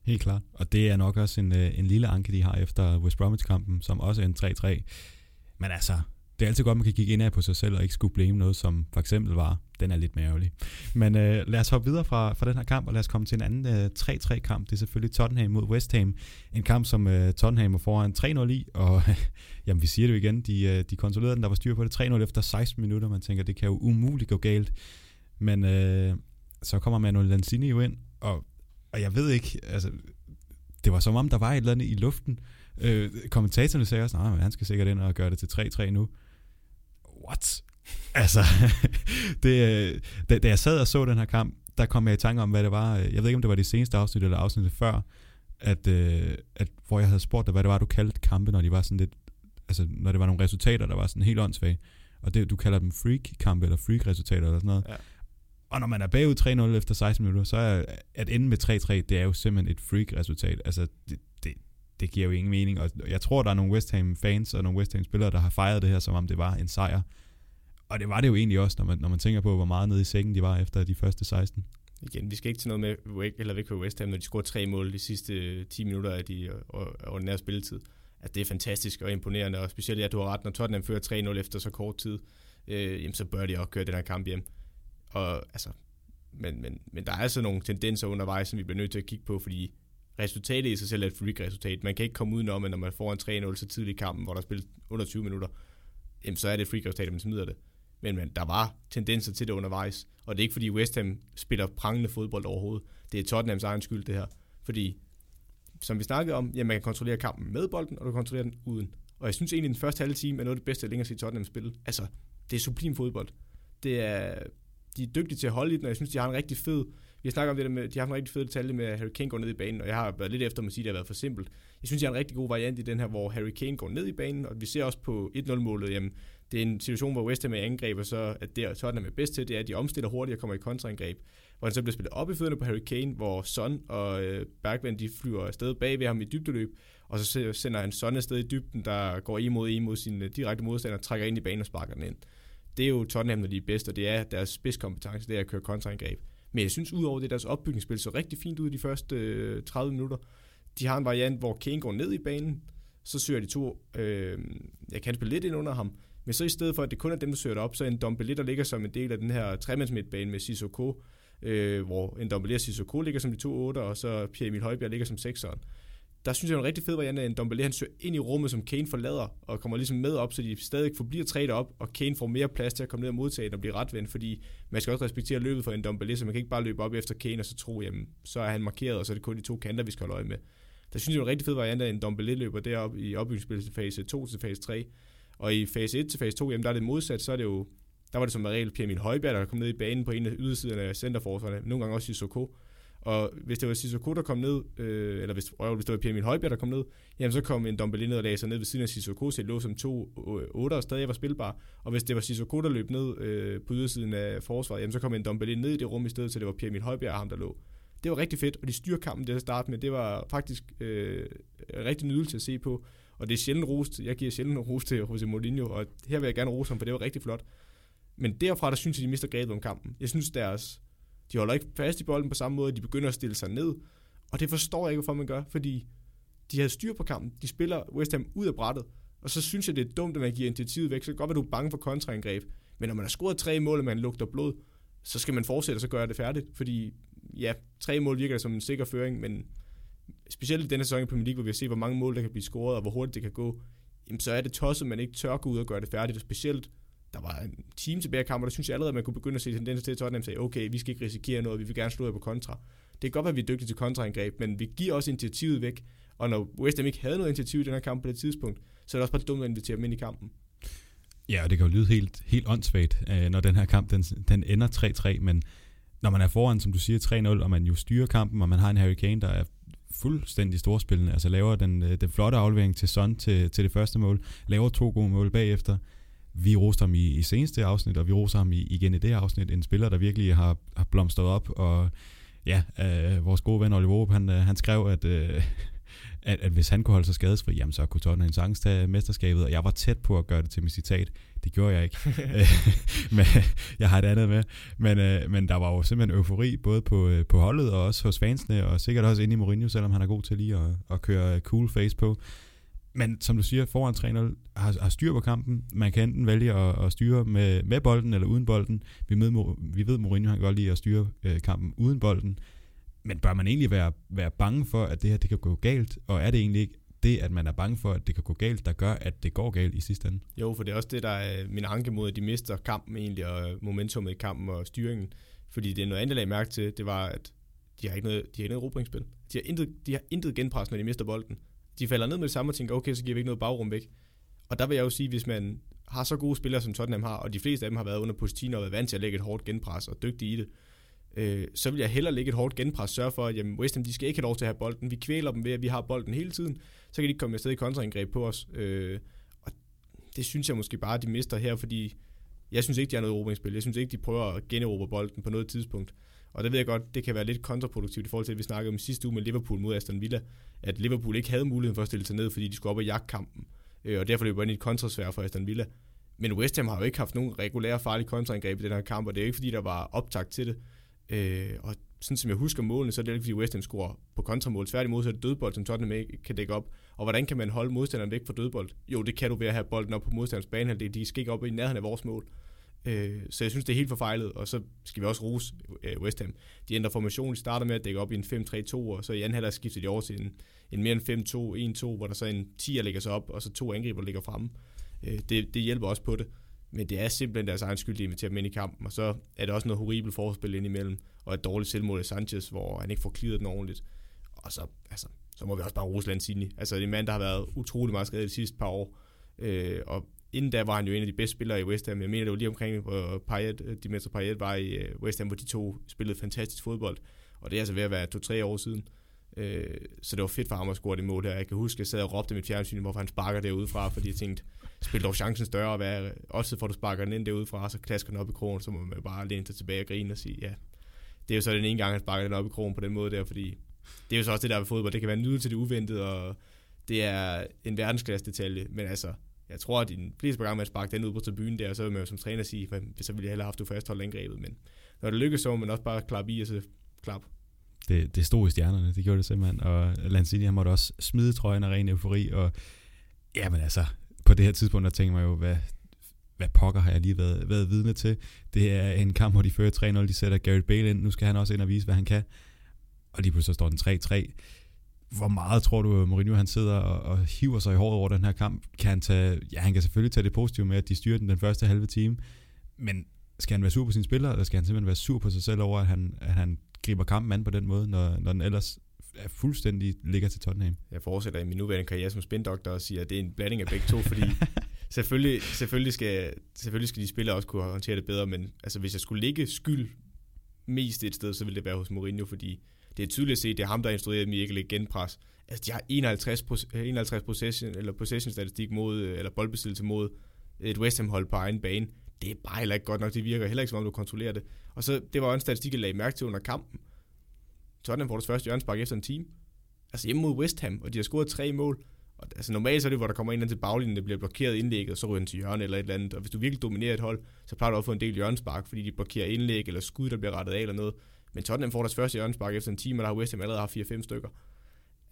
Helt klart. Og det er nok også en, øh, en lille anke, de har efter West Bromwich-kampen, som også er en 3-3. Men altså, det er altid godt, man kan kigge indad på sig selv og ikke skulle blame noget, som for eksempel var, den er lidt mærkelig. Men øh, lad os hoppe videre fra, fra den her kamp, og lad os komme til en anden øh, 3-3 kamp. Det er selvfølgelig Tottenham mod West Ham. En kamp, som øh, Tottenham er foran 3-0 i, og [LAUGHS] jamen, vi siger det jo igen, de, øh, de kontrollerede den, der var styr på det 3-0 efter 16 minutter. Man tænker, det kan jo umuligt gå galt. Men øh, så kommer Manuel Lanzini jo ind, og, og jeg ved ikke, altså, det var som om, der var et eller andet i luften. Øh, kommentatorerne sagde også, at han skal sikkert ind og gøre det til 3-3 nu what? [LAUGHS] altså, det, øh, da, da jeg sad og så den her kamp, der kom jeg i tanke om, hvad det var. Jeg ved ikke, om det var det seneste afsnit eller afsnittet før, at, øh, at, hvor jeg havde spurgt dig, hvad det var, du kaldte kampe, når de var sådan lidt, altså når det var nogle resultater, der var sådan helt åndssvage. Og det, du kalder dem freak-kampe, eller freak-resultater, eller sådan noget. Ja. Og når man er bagud 3-0 efter 16 minutter, så er at ende med 3-3, det er jo simpelthen et freak-resultat. Altså, det, det, giver jo ingen mening. Og jeg tror, der er nogle West Ham fans og nogle West Ham spillere, der har fejret det her, som om det var en sejr. Og det var det jo egentlig også, når man, når man tænker på, hvor meget nede i sækken de var efter de første 16. Igen, vi skal ikke til noget med Wake, eller Wake West Ham, når de scorer tre mål de sidste 10 minutter af de ordinære spilletid. Altså, det er fantastisk og imponerende, og specielt at du har ret, når Tottenham fører 3-0 efter så kort tid, øh, jamen, så bør de også køre den her kamp hjem. Og altså, men, men, men der er altså nogle tendenser undervejs, som vi bliver nødt til at kigge på, fordi resultatet i sig selv er et freak-resultat. Man kan ikke komme udenom, at når man får en 3-0 så tidligt i kampen, hvor der er spillet under 20 minutter, jamen, så er det et freak-resultat, at man smider det. Men, men der var tendenser til det undervejs, og det er ikke fordi West Ham spiller prangende fodbold overhovedet. Det er Tottenhams egen skyld, det her. Fordi, som vi snakkede om, jamen, man kan kontrollere kampen med bolden, og du kontrollerer den uden. Og jeg synes egentlig, at den første halve time er noget af det bedste, jeg længere set Tottenham spille. Altså, det er sublim fodbold. Det er, de er dygtige til at holde i den, og jeg synes, de har en rigtig fed vi har snakket om det der med, de har en rigtig fed detalje med, at Harry Kane går ned i banen, og jeg har været lidt efter at sige, at det har været for simpelt. Jeg synes, jeg har en rigtig god variant i den her, hvor Harry Kane går ned i banen, og vi ser også på 1-0-målet, jamen, det er en situation, hvor West Ham er angreb, og så at det, Tottenham er bedst til, det er, at de omstiller hurtigt og kommer i kontraangreb. Hvor han så bliver spillet op i fødderne på Harry Kane, hvor Son og øh, Bergman, de flyver afsted bag ved ham i dybdeløb, og så sender han Son afsted i dybden, der går imod en mod sin øh, direkte modstander, trækker ind i banen og sparker den ind. Det er jo Tottenham, når de er bedst, og det er deres spidskompetence, det er at køre kontraangreb. Men jeg synes, udover det, deres opbygningsspil så rigtig fint ud de første øh, 30 minutter. De har en variant, hvor Kane går ned i banen, så søger de to, øh, jeg kan spille lidt ind under ham, men så i stedet for, at det kun er dem, der søger det op, så er en Dombele, der ligger som en del af den her tremandsmidtbane med Sissoko, øh, hvor en Dombele og Sissoko ligger som de to otter, og så Pierre Emil Højbjerg ligger som sekseren der synes jeg er en rigtig fed variant af en Dombele, han søger ind i rummet, som Kane forlader, og kommer ligesom med op, så de stadig forbliver træet op, og Kane får mere plads til at komme ned og modtage den og blive retvendt, fordi man skal også respektere løbet for en Dombele, så man kan ikke bare løbe op efter Kane og så tro, jamen, så er han markeret, og så er det kun de to kanter, vi skal holde øje med. Der synes jeg er en rigtig fed variant at en Dombele løber deroppe i opbygningsspillet til fase 2 til fase 3, og i fase 1 til fase 2, jamen der er det modsat, så er det jo, der var det som regel Pierre Emil Højberg, der kom ned i banen på en af ydersiderne af centerforsvarerne, nogle gange også i Soko, og hvis det var Sissoko, der kom ned, øh, eller hvis, øh, hvis det var Pierre Emil Højbjerg, der kom ned, jamen så kom en Dombele ned og lagde sig ned ved siden af Sissoko, så det lå som to øh, otter og stadig var spilbar. Og hvis det var Sissoko, der løb ned øh, på ydersiden af forsvaret, jamen så kom en Dombele ned i det rum i stedet, så det var Pierre Emil Højbjerg ham, der lå. Det var rigtig fedt, og de styrkampen kampen det at starte med. Det var faktisk øh, rigtig nydelse at se på. Og det er sjældent rost. Jeg giver sjældent ros til Jose Mourinho, og her vil jeg gerne rose ham, for det var rigtig flot. Men derfra, der synes jeg, de mister grebet om kampen. Jeg synes, deres de holder ikke fast i bolden på samme måde, de begynder at stille sig ned. Og det forstår jeg ikke, hvorfor man gør, fordi de har styr på kampen. De spiller West Ham ud af brættet. Og så synes jeg, det er dumt, at man giver initiativet væk. Så kan godt være, du er bange for kontraangreb. Men når man har scoret tre mål, og man lugter blod, så skal man fortsætte, og så gøre det færdigt. Fordi ja, tre mål virker som en sikker føring, men specielt i denne sæson i Premier League, hvor vi har set, hvor mange mål, der kan blive scoret, og hvor hurtigt det kan gå, jamen, så er det tosset, at man ikke tør gå ud og gøre det færdigt. Og specielt der var en time tilbage af kampen, og der synes jeg allerede, at man kunne begynde at se tendenser til, at Tottenham sagde, okay, vi skal ikke risikere noget, vi vil gerne slå jer på kontra. Det kan godt være, at vi er dygtige til kontraangreb, men vi giver også initiativet væk. Og når West Ham ikke havde noget initiativ i den her kamp på det tidspunkt, så er det også bare dumt at invitere dem ind i kampen. Ja, og det kan jo lyde helt, helt åndssvagt, øh, når den her kamp den, den ender 3-3, men når man er foran, som du siger, 3-0, og man jo styrer kampen, og man har en Harry Kane, der er fuldstændig storspillende, altså laver den, øh, den flotte aflevering til Son til, til det første mål, laver to gode mål bagefter, vi roste ham i, i seneste afsnit, og vi roser ham i, igen i det her afsnit. En spiller, der virkelig har, har blomstret op, og ja, øh, vores gode ven Oliver han, øh, han skrev, at, øh, at, at hvis han kunne holde sig skadesfri, jamen så kunne Tottenham sagtens tage mesterskabet, og jeg var tæt på at gøre det til mit citat. Det gjorde jeg ikke. [LAUGHS] men jeg har et andet med. Men, øh, men der var jo simpelthen eufori, både på, øh, på holdet og også hos fansene, og sikkert også inde i Mourinho, selvom han er god til lige at, at køre cool face på men som du siger, foran 3-0 har, har styr på kampen. Man kan enten vælge at, at styre med, med bolden eller uden bolden. Vi, med, vi ved, Mourinho han kan godt lide at styre øh, kampen uden bolden. Men bør man egentlig være, være bange for, at det her det kan gå galt? Og er det egentlig ikke det, at man er bange for, at det kan gå galt, der gør, at det går galt i sidste ende? Jo, for det er også det, der er min anke mod, at de mister kampen egentlig, og momentummet i kampen og styringen. Fordi det er noget andet, jeg mærke til, det var, at de har ikke noget, de har ikke noget robringsspil. De har intet, de har intet genpres, når de mister bolden. De falder ned med det samme og tænker, okay, så giver vi ikke noget bagrum væk. Og der vil jeg jo sige, hvis man har så gode spillere, som Tottenham har, og de fleste af dem har været under Pochettino og været vant til at lægge et hårdt genpres og dygtige i det, øh, så vil jeg hellere lægge et hårdt genpres, sørge for, at jamen, West Ham, de skal ikke have lov til at have bolden. Vi kvæler dem ved, at vi har bolden hele tiden, så kan de ikke komme afsted i kontraangreb på os. Øh, og det synes jeg måske bare, at de mister her, fordi jeg synes ikke, de har noget erobringsspil. Jeg synes ikke, de prøver at generobre bolden på noget tidspunkt. Og det ved jeg godt, det kan være lidt kontraproduktivt i forhold til, at vi snakkede om sidste uge med Liverpool mod Aston Villa, at Liverpool ikke havde muligheden for at stille sig ned, fordi de skulle op og jagte kampen. Øh, og derfor løber ind i et kontrasvær for Aston Villa. Men West Ham har jo ikke haft nogen regulære farlige kontraangreb i den her kamp, og det er ikke fordi, der var optakt til det. Øh, og sådan som jeg husker målene, så er det ikke fordi West Ham scorer på kontramål. Tværtimod så er det dødbold, som Tottenham ikke kan dække op. Og hvordan kan man holde modstanderen væk fra dødbold? Jo, det kan du ved at have bolden op på modstanders banehalvdel. De skal ikke op i nærheden af vores mål. Øh, så jeg synes, det er helt forfejlet, og så skal vi også rose øh, West Ham. De ændrer formation, de starter med at dække op i en 5-3-2, og så i anden halvdel skifter de over til en, en mere end 5-2-1-2, hvor der så en 10'er ligger sig op, og så to angriber ligger fremme. Øh, det, det hjælper også på det. Men det er simpelthen deres egen skyld, de inviterer dem ind i kampen, og så er det også noget horribelt forspil indimellem, og et dårligt selvmål af Sanchez, hvor han ikke får klidet den ordentligt. Og så, altså, så må vi også bare rose Lanzini. Altså, det er en mand, der har været utrolig meget skadet de sidste par år, øh, og inden da var han jo en af de bedste spillere i West Ham. Jeg mener, det var lige omkring, hvor Payet, øh, Dimitri Payet var i øh, West Ham, hvor de to spillede fantastisk fodbold. Og det er altså ved at være to-tre år siden. Øh, så det var fedt for ham at score det mål her. Jeg kan huske, at jeg sad og råbte mit fjernsyn, hvorfor han sparker derude fra, fordi jeg tænkte, spil dog chancen større, og være, også for du sparker den ind derude fra, så klasker den op i krogen, så må man bare læne sig tilbage og grine og sige, ja, det er jo så den ene gang, han sparker den op i krogen på den måde der, fordi det er jo så også det der ved fodbold, det kan være nydelse til det uventede, og det er en verdensklasse detalje, men altså, jeg tror, at de fleste på gang med at den ud på tribunen der, så vil man jo som træner sige, at så ville jeg hellere have haft du fastholdt angrebet, men når det lykkes, så må man også bare klappe i, og så klap. Det, det stod i stjernerne, det gjorde det simpelthen, og Lanzini han måtte også smide trøjen af ren eufori, og jamen altså, på det her tidspunkt, der tænker man jo, hvad, hvad pokker har jeg lige været, været vidne til. Det er en kamp, hvor de fører 3-0, de sætter Garrett Bale ind, nu skal han også ind og vise, hvad han kan, og lige pludselig står den 3-3 hvor meget tror du, Mourinho han sidder og, og hiver sig i håret over den her kamp? Kan han tage, ja, han kan selvfølgelig tage det positive med, at de styrer den den første halve time, men skal han være sur på sine spillere, eller skal han simpelthen være sur på sig selv over, at han, at han griber kampen an på den måde, når, når den ellers er fuldstændig ligger til Tottenham? Jeg fortsætter i min nuværende karriere som spindoktor og siger, at det er en blanding af begge to, fordi [LAUGHS] selvfølgelig, selvfølgelig, skal, selvfølgelig skal de spillere også kunne håndtere det bedre, men altså, hvis jeg skulle ligge skyld mest et sted, så ville det være hos Mourinho, fordi det er tydeligt at se, at det er ham, der har instrueret dem i ikke lægge genpres. Altså, de har 51, 51 possession, eller possession statistik mod, øh, eller boldbesiddelse mod et West Ham hold på egen bane. Det er bare heller ikke godt nok. Det virker heller ikke, som om du kontrollerer det. Og så, det var en statistik, jeg lagde mærke til under kampen. Tottenham får deres første hjørnespark efter en time. Altså hjemme mod West Ham, og de har scoret tre mål. Og, altså normalt så er det, hvor der kommer en til baglinjen, det bliver blokeret indlæg, og så ryger den til hjørne eller et eller andet. Og hvis du virkelig dominerer et hold, så plejer du at få en del hjørnespark, fordi de blokerer indlæg eller skud, der bliver rettet af eller noget. Men Tottenham får deres første hjørnespark efter en time, og der har West Ham allerede har 4-5 stykker.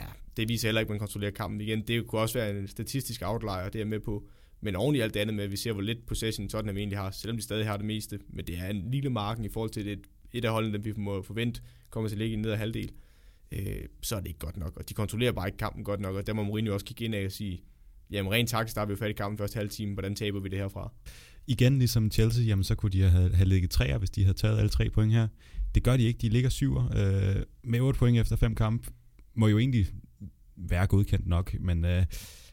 Ja, det viser heller ikke, at man kontrollerer kampen igen. Det kunne også være en statistisk outlier, det er med på. Men oven i alt det andet med, at vi ser, hvor lidt possession Tottenham egentlig har, selvom de stadig har det meste. Men det er en lille marken i forhold til det, et af holdene, vi må forvente kommer til at ligge i ned halvdel. Øh, så er det ikke godt nok. Og de kontrollerer bare ikke kampen godt nok, og der må Mourinho også kigge ind af og sige, jamen rent taktisk, der er vi jo fat i kampen første halve time, hvordan taber vi det herfra? Igen, ligesom Chelsea, jamen så kunne de have, have ligget træer, hvis de havde taget alle tre point her. Det gør de ikke, de ligger syver øh, med 8 point efter fem kampe. Må jo egentlig være godkendt nok, men øh,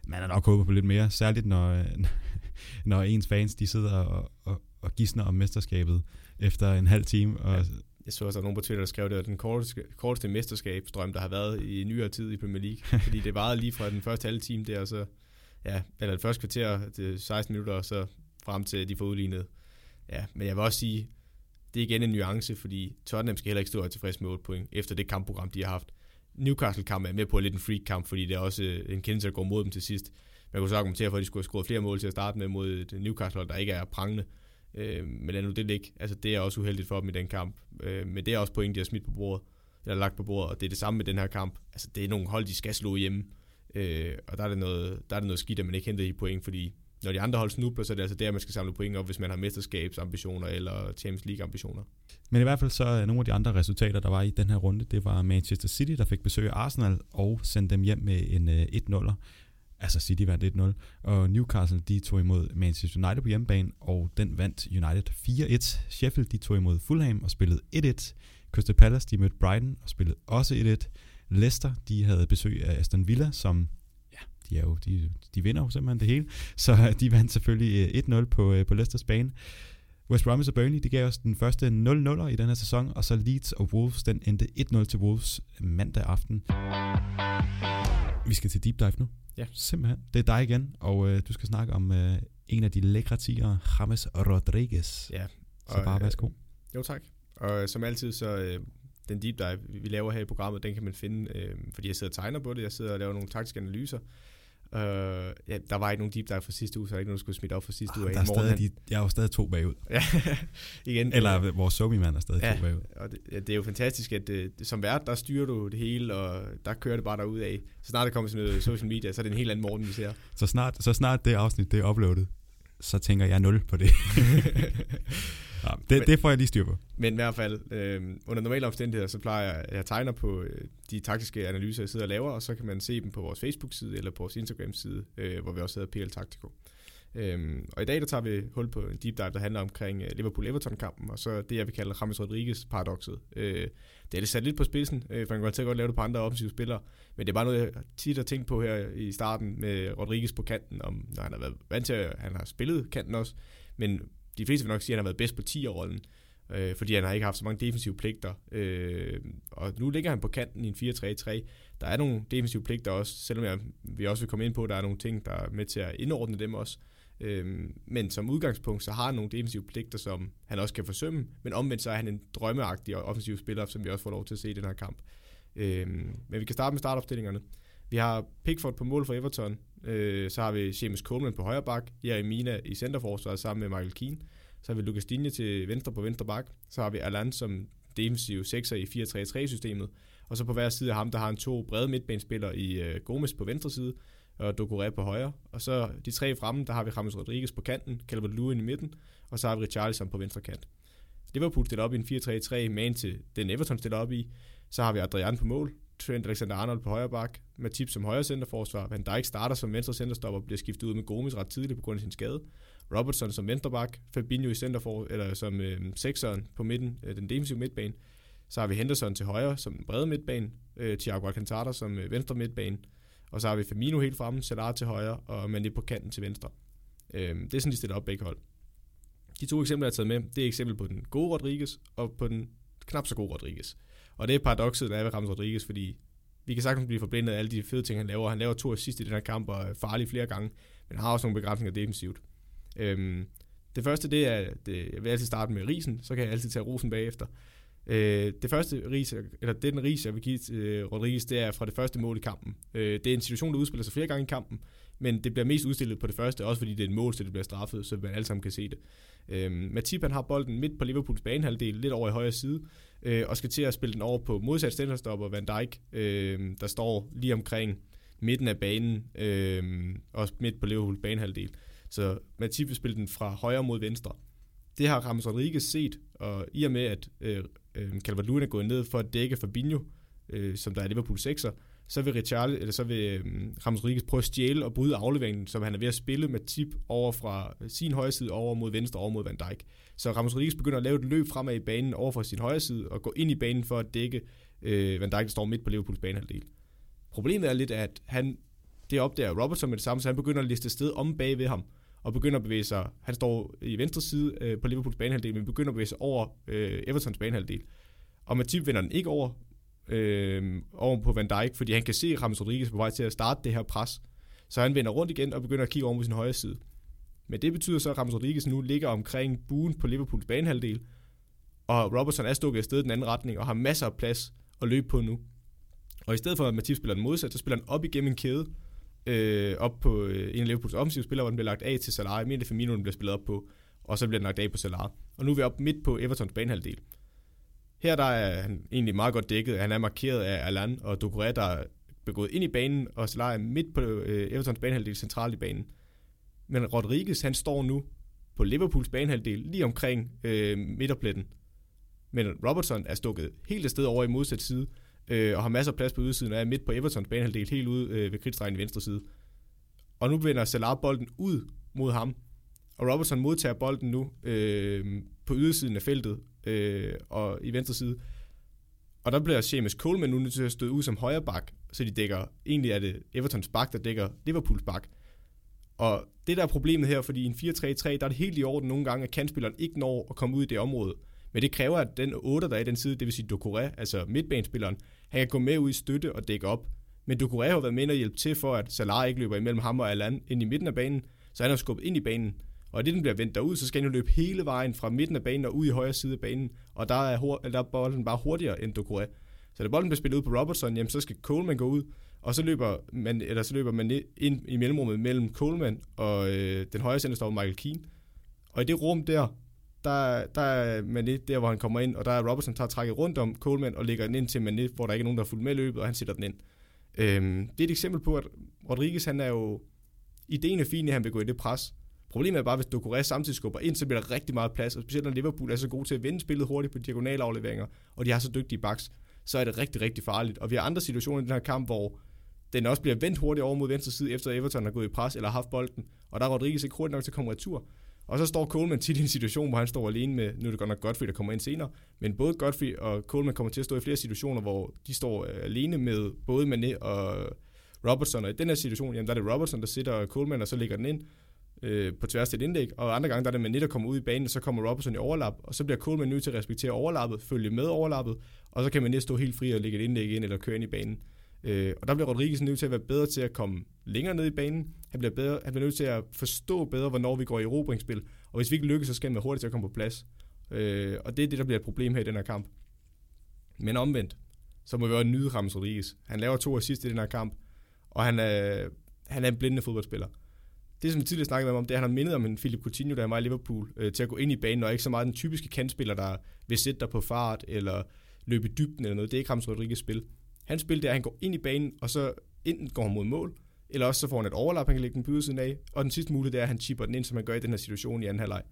man er nok håbet på lidt mere, særligt når, [LAUGHS] når ens fans de sidder og, og, og gisner om mesterskabet efter en halv time. Og, ja. Jeg så også, at nogen på Twitter, der skrev, at det var den korteste, korteste mesterskabsdrøm, der har været i nyere tid i Premier League. [LAUGHS] fordi det varede lige fra den første halve time der, og så, ja, eller det første kvarter til 16 minutter, og så frem til de får udlignet. Ja, men jeg vil også sige, det er igen en nuance, fordi Tottenham skal heller ikke stå tilfreds med 8 point, efter det kampprogram, de har haft. Newcastle-kamp er med på lidt en freak-kamp, fordi det er også øh, en kendelse, der går mod dem til sidst. Man kunne så argumentere for, at de skulle have scoret flere mål til at starte med mod et Newcastle, der ikke er prangende. Øh, men lad nu det ligge. Altså, det er også uheldigt for dem i den kamp. Øh, men det er også point, de har smidt på bordet, eller lagt på bordet, og det er det samme med den her kamp. Altså, det er nogle hold, de skal slå hjemme. Øh, og der er, det noget, der er det noget skidt, at man ikke henter i point, fordi når de andre hold snubler, så er det altså der, man skal samle point op, hvis man har mesterskabsambitioner eller Champions League-ambitioner. Men i hvert fald så er nogle af de andre resultater, der var i den her runde, det var Manchester City, der fik besøg af Arsenal og sendte dem hjem med en øh, 1-0'er. Altså City vandt 1-0. Og Newcastle, de tog imod Manchester United på hjemmebane, og den vandt United 4-1. Sheffield, de tog imod Fulham og spillede 1-1. Crystal Palace, de mødte Brighton og spillede også 1-1. Leicester, de havde besøg af Aston Villa, som de, er jo, de, de vinder jo simpelthen det hele. Så de vandt selvfølgelig 1-0 på, øh, på Leicesters bane. West Bromwich og Burnley, de gav os den første 0-0'er i den her sæson, og så Leeds og Wolves, den endte 1-0 til Wolves mandag aften. Vi skal til deep dive nu. Ja. Simpelthen. Det er dig igen, og øh, du skal snakke om øh, en af de lækre tigere, James Rodriguez. Ja. Så bare værsgo. Øh, jo tak. Og øh, som altid, så øh, den deep dive, vi laver her i programmet, den kan man finde, øh, fordi jeg sidder og tegner på det, jeg sidder og laver nogle taktiske analyser, Uh, ja, der var ikke nogen deep dive for sidste uge, så der er ikke nogen, der skulle smidt op for sidste Ah, uge. der er stadig, de, jeg er jo stadig to bagud. [LAUGHS] ja, igen. Eller vores somi-mand er stadig ja, to bagud. Og det, ja, det er jo fantastisk, at det, som vært, der styrer du det hele, og der kører det bare derud af. Så snart der kommer sådan noget social media, så er det en helt anden morgen, vi ser. Så snart, så snart det afsnit det er uploadet, så tænker jeg nul på det. [LAUGHS] ja, det, men, det får jeg lige styr på. Men i hvert fald, øh, under normale omstændigheder, så plejer jeg, at jeg tegner på øh, de taktiske analyser, jeg sidder og laver, og så kan man se dem på vores Facebook-side eller på vores Instagram-side, øh, hvor vi også hedder PL Taktiko. Øhm, og i dag der tager vi hul på en deep dive, der handler omkring uh, Liverpool-Everton-kampen, og så det, jeg vil kalde James Rodriguez-paradokset. Øh, det er sat lidt på spidsen, øh, for man kan godt godt lave det på andre offensive spillere, men det er bare noget, jeg tit har tænkt på her i starten med Rodriguez på kanten, om når han har været vant til, at han har spillet kanten også, men de fleste vil nok sige, at han har været bedst på 10-rollen, øh, fordi han har ikke haft så mange defensive pligter. Øh, og nu ligger han på kanten i en 4-3-3. Der er nogle defensive pligter også, selvom jeg, vi også vil komme ind på, at der er nogle ting, der er med til at indordne dem også. Øh, men som udgangspunkt, så har han nogle defensive pligter, som han også kan forsømme, men omvendt så er han en drømmeagtig og offensiv spiller, som vi også får lov til at se i den her kamp. Øh, men vi kan starte med startopstillingerne. Vi har Pickford på mål for Everton, øh, så har vi Seamus Coleman på højre bak, Jeremina i centerforsvaret sammen med Michael Keane, så har vi Lucas Digne til venstre på venstre bak, så har vi Alan som defensiv 6'er i 4-3-3-systemet, og så på hver side af ham, der har han to brede midtbanespillere i øh, Gomes på venstre side, og Doucouré på højre. Og så de tre fremme, der har vi James Rodriguez på kanten, Calvert Lewin i midten, og så har vi Richarlison på venstre kant. Liverpool stiller op i en 4-3-3, man til den Everton stiller op i. Så har vi Adrian på mål, Trent Alexander-Arnold på højre bak, Matip som højre centerforsvar, Van Dijk starter som venstre centerstopper, bliver skiftet ud med Gomes ret tidligt på grund af sin skade. Robertson som venstre bak, Fabinho i centerfor, eller som øh, sekseren på midten, øh, den defensive midtbane. Så har vi Henderson til højre som den brede midtbane, øh, Thiago Alcantara som øh, venstre midtbane, og så har vi Firmino helt fremme, Salah til højre, og Mané på kanten til venstre. Øh, det er sådan, de stiller op begge hold. De to eksempler, jeg har taget med, det er eksempel på den gode Rodriguez, og på den knap så gode Rodriguez. Og det er paradokset, der er ved Ramos Rodriguez, fordi vi kan sagtens blive forblindet af alle de fede ting, han laver. Han laver to assist i den her kamp, og er farlig flere gange, men har også nogle begrænsninger defensivt. Øhm, det første, det er, det, jeg vil altid starte med risen, så kan jeg altid tage rosen bagefter. Øh, det første ris, eller det den ris, jeg vil give til øh, Rodriguez, det er fra det første mål i kampen. Øh, det er en situation, der udspiller sig flere gange i kampen, men det bliver mest udstillet på det første, også fordi det er et mål, så det bliver straffet, så man alle sammen kan se det. Øh, Matip han har bolden midt på Liverpools banehalvdel, lidt over i højre side, øh, og skal til at spille den over på modsat stænderstopper Van Dijk, øh, der står lige omkring midten af banen, øh, også midt på Liverpools banehalvdel. Så Matip vil spille den fra højre mod venstre. Det har Ramos Rodriguez set, og i og med, at øh, øh, Calvert-Lewin er gået ned for at dække Fabinho, øh, som der er Liverpool 6'er, så vil Richard, eller så vil øhm, Ramos Rodriguez prøve at stjæle og bryde afleveringen, som han er ved at spille med tip over fra øh, sin højre side over mod venstre over mod Van Dijk. Så Ramos Rodriguez begynder at lave et løb fremad i banen over fra sin højre side og gå ind i banen for at dække øh, Van Dijk, der står midt på Liverpools banehalvdel. Problemet er lidt, at han, det opdager Robertson med det samme, så han begynder at liste sted om bag ved ham og begynder at bevæge sig, han står i venstre side øh, på Liverpools banehalvdel, men begynder at bevæge sig over øh, Evertons banehalvdel. Og Matip vender den ikke over, øh, over på Van Dijk, fordi han kan se Ramos Rodriguez på vej til at starte det her pres. Så han vender rundt igen og begynder at kigge over på sin højre side. Men det betyder så, at Ramos Rodriguez nu ligger omkring buen på Liverpools banehalvdel, og Robertson er stukket afsted i den anden retning og har masser af plads at løbe på nu. Og i stedet for, at Matip spiller den modsat, så spiller han op igennem en kæde, øh, op på øh, en af Liverpools offensive spillere, hvor den bliver lagt af til Salah. Jeg mener, det er Firmino, den bliver spillet op på, og så bliver den lagt af på Salah. Og nu er vi oppe midt på Evertons banehalvdel. Her der er han egentlig meget godt dækket. Han er markeret af Alan og Ducouré, der begået ind i banen, og Salah er midt på øh, Evertons banehalvdel centralt i banen. Men Rodriguez, han står nu på Liverpools banehalvdel, lige omkring øh, midterpletten. Men Robertson er stukket helt et sted over i modsat side, øh, og har masser af plads på ydersiden, og er midt på Evertons banehalvdel, helt ude øh, ved kridtstregen i venstre side. Og nu vender Salah bolden ud mod ham, og Robertson modtager bolden nu øh, på ydersiden af feltet øh, og i venstre side. Og der bliver Seamus Coleman nu nødt til at støde ud som højre bak, så de dækker, egentlig er det Evertons bak, der dækker Liverpools bak. Og det der er problemet her, fordi i en 4-3-3, der er det helt i orden nogle gange, at kantspilleren ikke når at komme ud i det område. Men det kræver, at den 8, der er i den side, det vil sige Ducouré, altså midtbanespilleren, han kan gå med ud i støtte og dække op. Men Ducouré har været med og hjælpe til for, at Salah ikke løber imellem ham og Alan ind i midten af banen, så han har skubbet ind i banen. Og det den bliver vendt derud, så skal han jo løbe hele vejen fra midten af banen og ud i højre side af banen. Og der er, der er bolden bare hurtigere end Ducouré. Så da bolden bliver spillet ud på Robertson, jamen så skal Coleman gå ud, og så løber man, eller så løber man ind i mellemrummet mellem Coleman og øh, den højre centerstopper Michael Keane. Og i det rum der, der, der er Mané der, hvor han kommer ind, og der er Robertson, tager trækket rundt om Coleman og lægger den ind til Mané, hvor der ikke er nogen, der har fulgt med løbet, og han sætter den ind. Øhm, det er et eksempel på, at Rodriguez, han er jo, ideen er fin, at han vil gå i det pres, Problemet er bare, hvis Doucouré samtidig skubber ind, så bliver der rigtig meget plads, og specielt når Liverpool er så god til at vende spillet hurtigt på diagonalafleveringer, og de har så dygtige backs, så er det rigtig, rigtig farligt. Og vi har andre situationer i den her kamp, hvor den også bliver vendt hurtigt over mod venstre side, efter Everton har gået i pres eller haft bolden, og der er Rodriguez ikke hurtigt nok til at komme retur. Og så står Coleman tit i en situation, hvor han står alene med, nu er det godt nok Godfrey, der kommer ind senere, men både Godfrey og Coleman kommer til at stå i flere situationer, hvor de står øh, alene med både Mané og Robertson, og i den her situation, jamen der er det Robertson, der sætter Coleman, og så lægger den ind, øh, på tværs til et indlæg, og andre gange der er det med net at komme ud i banen, og så kommer Robertson i overlap, og så bliver Coleman nødt til at respektere overlappet, følge med overlappet, og så kan man næste stå helt fri og lægge et indlæg ind eller køre ind i banen. Øh, og der bliver Rodriguez nødt til at være bedre til at komme længere ned i banen. Han bliver, bedre, han bliver nødt til at forstå bedre, hvornår vi går i erobringsspil. Og hvis vi ikke lykkes, så skal han være hurtigt til at komme på plads. Øh, og det er det, der bliver et problem her i den her kamp. Men omvendt, så må vi også nyde Ramos Rodriguez. Han laver to assist i den her kamp, og han er, han er en blindende fodboldspiller det, som vi tidligere snakkede om, det er, at han har mindet om en Philip Coutinho, der er meget i Liverpool, øh, til at gå ind i banen, og ikke så meget den typiske kantspiller, der vil sætte dig på fart, eller løbe i dybden eller noget. Det er ikke Rams Rodriguez spil. Hans spil, det er, at han går ind i banen, og så enten går han mod mål, eller også så får han et overlap, han kan lægge den på siden af, og den sidste mulighed, det er, at han chipper den ind, som han gør i den her situation i anden halvleg.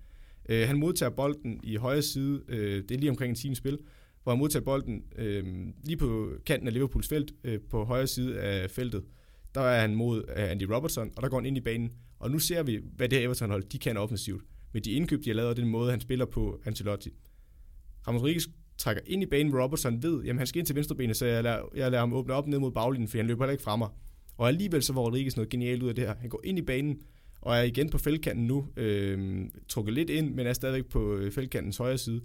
Øh, han modtager bolden i højre side, øh, det er lige omkring en times spil, hvor han modtager bolden øh, lige på kanten af Liverpools felt, øh, på højre side af feltet. Der er han mod øh, Andy Robertson, og der går han ind i banen, og nu ser vi, hvad det her Everton-hold, de kan offensivt. Med de indkøb, de har lavet, og den måde, han spiller på Ancelotti. Ramos Rodriguez trækker ind i banen, Robertson ved, jamen han skal ind til venstrebenet, så jeg lader, jeg lader ham åbne op ned mod baglinjen, for han løber heller ikke fra mig. Og alligevel så var Rodriguez noget genialt ud af det her. Han går ind i banen, og er igen på feltkanten nu, øh, trukket lidt ind, men er stadigvæk på øh, feltkantens højre side.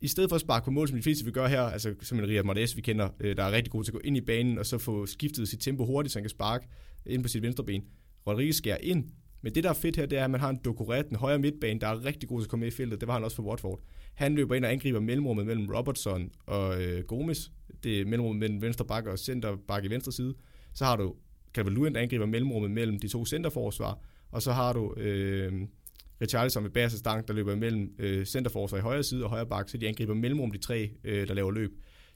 I stedet for at sparke på mål, som de fleste vil gøre her, altså som en Riyad Mahrez, vi kender, øh, der er rigtig god til at gå ind i banen, og så få skiftet sit tempo hurtigt, så han kan sparke ind på sit venstre ben. Rodriguez skærer ind, men det, der er fedt her, det er, at man har en Doucouré, den højre midtbane, der er rigtig god til at komme med i feltet. Det var han også for Watford. Han løber ind og angriber mellemrummet mellem Robertson og øh, Gomes. Det er mellemrummet mellem venstre bakke og center bakke i venstre side. Så har du Calvert-Lewin, der angriber mellemrummet mellem de to centerforsvar. Og så har du øh, Richarlison med bagerste stang, der løber mellem øh, centerforsvar i højre side og højre bak, så de angriber mellemrum de tre, øh, der laver løb.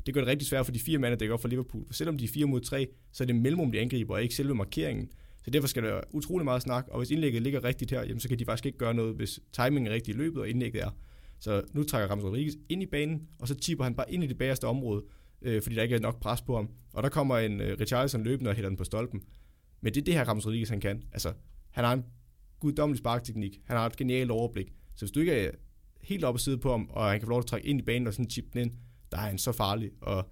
Det gør det rigtig svært for de fire mænd at dække op for Liverpool. For selvom de er fire mod tre, så er det mellemrum, de angriber, og ikke selve markeringen. Så derfor skal der utrolig meget snak, og hvis indlægget ligger rigtigt her, jamen, så kan de faktisk ikke gøre noget, hvis timingen er rigtig i løbet, og indlægget er. Så nu trækker Ramos Rodriguez ind i banen, og så tipper han bare ind i det bagerste område, øh, fordi der ikke er nok pres på ham. Og der kommer en øh, Richarlison løbende og hælder den på stolpen. Men det er det her Ramos Rodriguez, han kan. Altså, han har en guddommelig sparkteknik. Han har et genialt overblik. Så hvis du ikke er helt oppe og sidde på ham, og han kan få lov til at trække ind i banen og sådan chippe den ind, der er han så farlig. Og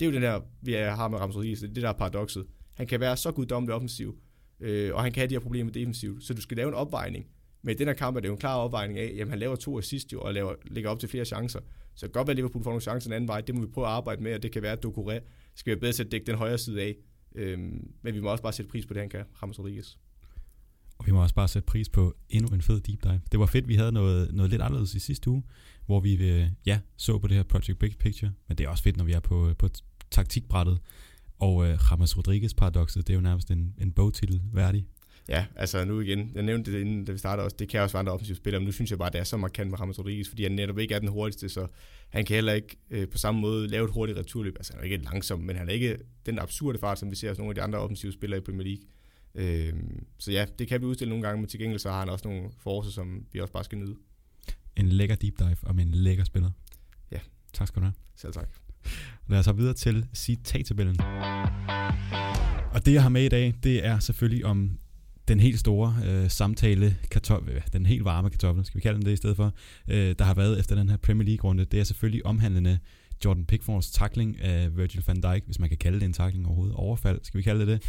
det er jo den her, vi har med Ramos Rodriguez, det er det der er. Han kan være så guddommelig offensiv, øh, og han kan have de her problemer defensivt. Så du skal lave en opvejning. Men i den her kamp er det jo en klar opvejning af, at han laver to assist jo, og laver, lægger op til flere chancer. Så det kan godt være, at Liverpool får nogle chancer den anden vej. Det må vi prøve at arbejde med, og det kan være, at Doucouré skal være bedre til at dække den højre side af. Øhm, men vi må også bare sætte pris på det, han kan, Ramos Rodriguez. Og vi må også bare sætte pris på endnu en fed deep dive. Det var fedt, vi havde noget, noget lidt anderledes i sidste uge, hvor vi øh, ja, så på det her Project Big Picture, men det er også fedt, når vi er på, øh, på taktikbrættet. Og øh, James Rodriguez-paradokset, det er jo nærmest en, en bogtitel værdig. Ja, altså nu igen, jeg nævnte det inden, da vi startede også, det kan også være andre offensive spillere, men nu synes jeg bare, at det er så markant med Ramos Rodriguez, fordi han netop ikke er den hurtigste, så han kan heller ikke øh, på samme måde lave et hurtigt returløb. Altså han er ikke langsom, men han er ikke den absurde fart, som vi ser hos nogle af de andre offensive spillere i Premier League. Øh, så ja, det kan vi udstille nogle gange, men til gengæld så har han også nogle forser, som vi også bare skal nyde. En lækker deep dive om en lækker spiller. Ja. Tak skal du have. Selv tak. Lad os så videre til citattabellen. Og det, jeg har med i dag, det er selvfølgelig om den helt store øh, samtale, kartoffel, den helt varme kartoffel, skal vi kalde den det i stedet for, øh, der har været efter den her Premier League-runde. Det er selvfølgelig omhandlende Jordan Pickfords takling af Virgil van Dijk, hvis man kan kalde det en takling overhovedet. Overfald, skal vi kalde det det.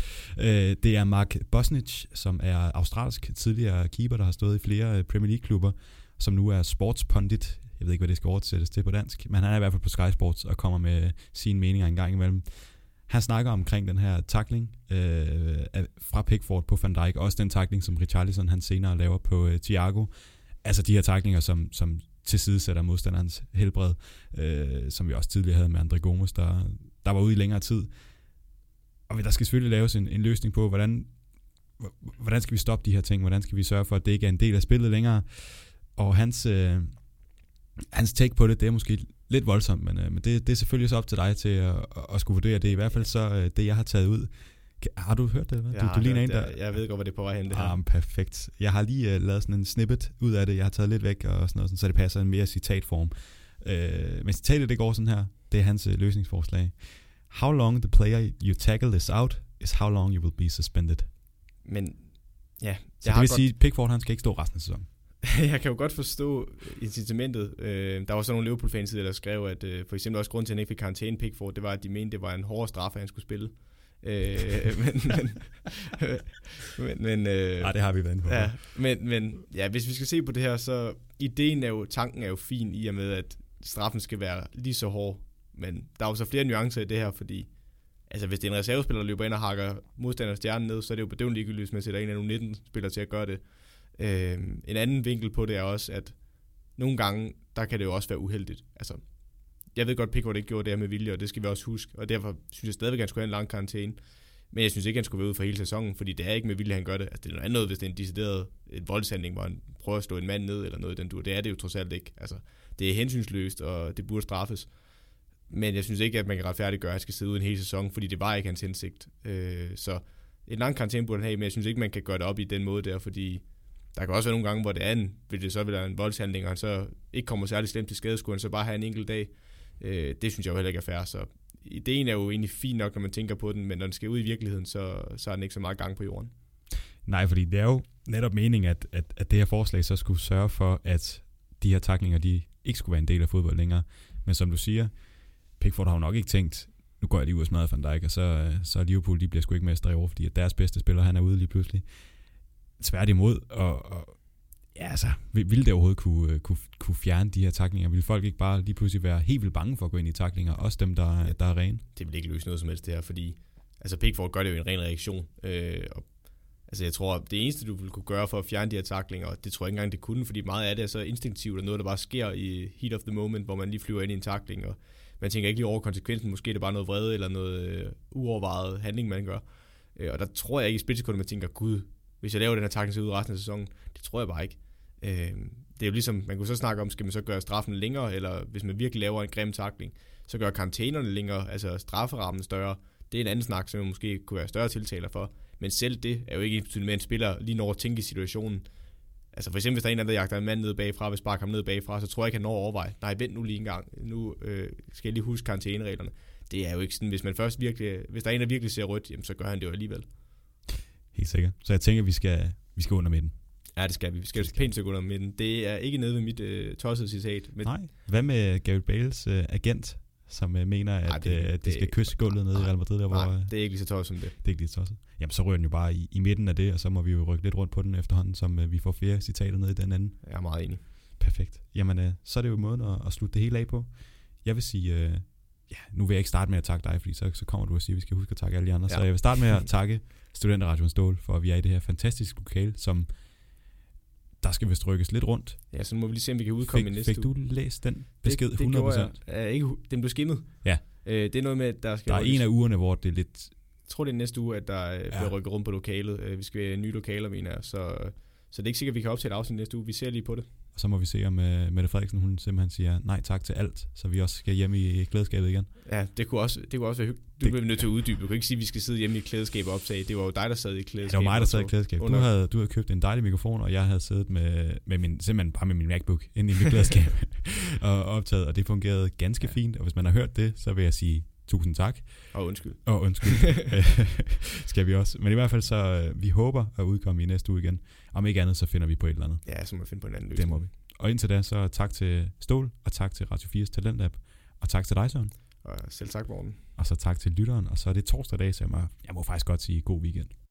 Øh, det er Mark Bosnich, som er australsk tidligere keeper, der har stået i flere øh, Premier League-klubber, som nu er sportspundit. Jeg ved ikke, hvad det skal oversættes til på dansk, men han er i hvert fald på Sky Sports og kommer med sine meninger en gang imellem. Han snakker omkring den her takling øh, fra Pickford på Van Dijk, også den takling, som Richarlison han senere laver på øh, Thiago. Altså de her taklinger, som, som tilsidesætter modstanderens helbred, øh, som vi også tidligere havde med Andre Gomes, der, der var ude i længere tid. Og der skal selvfølgelig laves en, en løsning på, hvordan, hvordan skal vi stoppe de her ting, hvordan skal vi sørge for, at det ikke er en del af spillet længere. Og hans, øh, hans take på det, det er måske lidt voldsomt, men, øh, men det, det er selvfølgelig så op til dig til at, at skulle vurdere det. I hvert fald så øh, det, jeg har taget ud. Har du hørt det? Eller? Du, du ligner en, der... Jeg ved godt, hvad det er på vej hen, det her. Ah, perfekt. Jeg har lige uh, lavet sådan en snippet ud af det. Jeg har taget lidt væk, og sådan noget, sådan, så det passer en mere citatform. Uh, men citatet, det går sådan her. Det er hans uh, løsningsforslag. How long the player you tackle is out, is how long you will be suspended. Men, ja. Så det vil godt... sige, Pickford han skal ikke stå resten af sæsonen. [LAUGHS] jeg kan jo godt forstå incitamentet. Øh, der var så nogle Liverpool-fans, der skrev, at øh, for eksempel også grund til, at han ikke fik karantæne Pickford, det var, at de mente, det var en hård straf, at han skulle spille. Øh, men, men, [LAUGHS] men, men øh, Nej, det har vi været på. Ja, men, men ja, hvis vi skal se på det her, så ideen er jo, tanken er jo fin i og med, at straffen skal være lige så hård. Men der er jo så flere nuancer i det her, fordi altså hvis det er en reservespiller, der løber ind og hakker modstanders stjerne ned, så er det jo bedøvende ligegyldigt, hvis man sætter en af nogle 19 spillere til at gøre det. Øh, en anden vinkel på det er også, at nogle gange, der kan det jo også være uheldigt. Altså, jeg ved godt, Pickford ikke gjorde det her med vilje, og det skal vi også huske, og derfor synes jeg stadigvæk, at han skulle have en lang karantæne. Men jeg synes ikke, at han skulle være ude for hele sæsonen, fordi det er ikke med vilje, han gør det. Altså, det er noget andet, hvis det er en decideret et voldshandling, hvor han prøver at slå en mand ned eller noget den dur. Det er det jo trods alt ikke. Altså, det er hensynsløst, og det burde straffes. Men jeg synes ikke, at man kan retfærdiggøre, at han skal sidde ude en hel sæson, fordi det var ikke hans hensigt. Øh, så en lang karantæne burde han have, men jeg synes ikke, man kan gøre det op i den måde der, fordi der kan også være nogle gange, hvor det er en, vil det så være en voldshandling, og han så ikke kommer særlig slemt til skade, skulle han så bare have en enkelt dag. Øh, det synes jeg jo heller ikke er fair, så ideen er jo egentlig fin nok, når man tænker på den, men når den skal ud i virkeligheden, så, så er den ikke så meget gang på jorden. Nej, fordi det er jo netop meningen, at, at, at det her forslag så skulle sørge for, at de her taklinger, de ikke skulle være en del af fodbold længere. Men som du siger, Pickford har jo nok ikke tænkt, nu går jeg lige ud og smadrer Van Dijk, og så, så Liverpool, de bliver sgu ikke mestre i år, fordi at deres bedste spiller, han er ude lige pludselig. Tværtimod, og, og ja, altså, ville det overhovedet kunne, kunne, kunne fjerne de her taklinger? Vil folk ikke bare lige pludselig være helt vildt bange for at gå ind i taklinger, også dem, der, der er rene? Det vil ikke løse noget som helst det her, fordi altså Pickford gør det jo en ren reaktion, øh, og Altså jeg tror, det eneste, du ville kunne gøre for at fjerne de her taklinger, og det tror jeg ikke engang, det kunne, fordi meget af det er så instinktivt, og noget, der bare sker i heat of the moment, hvor man lige flyver ind i en takling, og man tænker ikke lige over konsekvensen, måske er det bare noget vrede, eller noget øh, uovervejet handling, man gør. Øh, og der tror jeg ikke i splitsekundet, man tænker, gud, hvis jeg laver den her takling ud resten af sæsonen, det tror jeg bare ikke. Øh, det er jo ligesom, man kunne så snakke om, skal man så gøre straffen længere, eller hvis man virkelig laver en grim takling, så gør karantænerne længere, altså strafferammen større. Det er en anden snak, som man måske kunne være større tiltaler for. Men selv det er jo ikke betydende med, at en spiller lige når at tænke i situationen. Altså for eksempel, hvis der er en, der jagter en mand ned bagfra, hvis bare ham ned bagfra, så tror jeg ikke, han når at overveje. Nej, vent nu lige en gang. Nu øh, skal jeg lige huske karantænereglerne. Det er jo ikke sådan, hvis man først virkelig, hvis der er en, der virkelig ser rødt, jamen, så gør han det jo alligevel. Helt sikkert. Så jeg tænker, vi skal, vi skal under midten. Ja, det skal vi. Vi skal skal. pænt under midten. Det er ikke nede ved mit øh, tossede citat. Men... Nej. Hvad med Gareth Bales øh, agent, som øh, mener, at Ej, det, øh, det, de skal kysse gulvet nede i Real Madrid? Der, nej, hvor, øh, det er ikke lige så tosset som det. Det er ikke lige så tosset. Jamen, så rører den jo bare i, i midten af det, og så må vi jo rykke lidt rundt på den efterhånden, som øh, vi får flere citater ned i den anden. Jeg er meget enig. Perfekt. Jamen, øh, så er det jo måden at, at slutte det hele af på. Jeg vil sige, øh, ja, nu vil jeg ikke starte med at takke dig, fordi så, så kommer du og siger, at vi skal huske at takke alle de andre. Ja. Så jeg vil starte med at takke Studenterradioen Stål, for at vi er i det her fantastiske lokale, som der skal vist rykkes lidt rundt. Ja, så må vi lige se, om vi kan udkomme fik, i næste Fik du læst den besked det, det 100%? Jeg, uh, ikke, den blev skimmet. Ja. Uh, det er noget med, at der skal... Der er en af ugerne, hvor det er lidt tror, det er næste uge, at der ja. bliver rykket rundt på lokalet. Øh, vi skal have nye lokaler, mener jeg. Så, så det er ikke sikkert, at vi kan optage et afsnit næste uge. Vi ser lige på det. Og så må vi se, om uh, Mette Frederiksen hun simpelthen siger nej tak til alt, så vi også skal hjem i klædeskabet igen. Ja, det kunne også, det kunne også være hyggeligt. Du det... bliver nødt til at uddybe. Du kan ikke sige, at vi skal sidde hjemme i klædeskabet og optage. Det var jo dig, der sad i klædeskabet. Ja, det var mig, der sad i klædeskabet. Du havde, du havde købt en dejlig mikrofon, og jeg havde siddet med, med min, simpelthen bare med min MacBook inde i mit klædeskab [LAUGHS] og optaget, og det fungerede ganske ja. fint. Og hvis man har hørt det, så vil jeg sige tusind tak. Og undskyld. Og undskyld. [LAUGHS] [LAUGHS] skal vi også. Men i hvert fald så, øh, vi håber at udkomme i næste uge igen. Om ikke andet, så finder vi på et eller andet. Ja, så må vi finde på en anden løsning. Det må vi. Og indtil da, så tak til Stål, og tak til Radio 4's Talentlab, og tak til dig, Søren. Og selv tak, Morten. Og så tak til lytteren, og så er det torsdag dag, så jeg må, jeg må faktisk godt sige god weekend.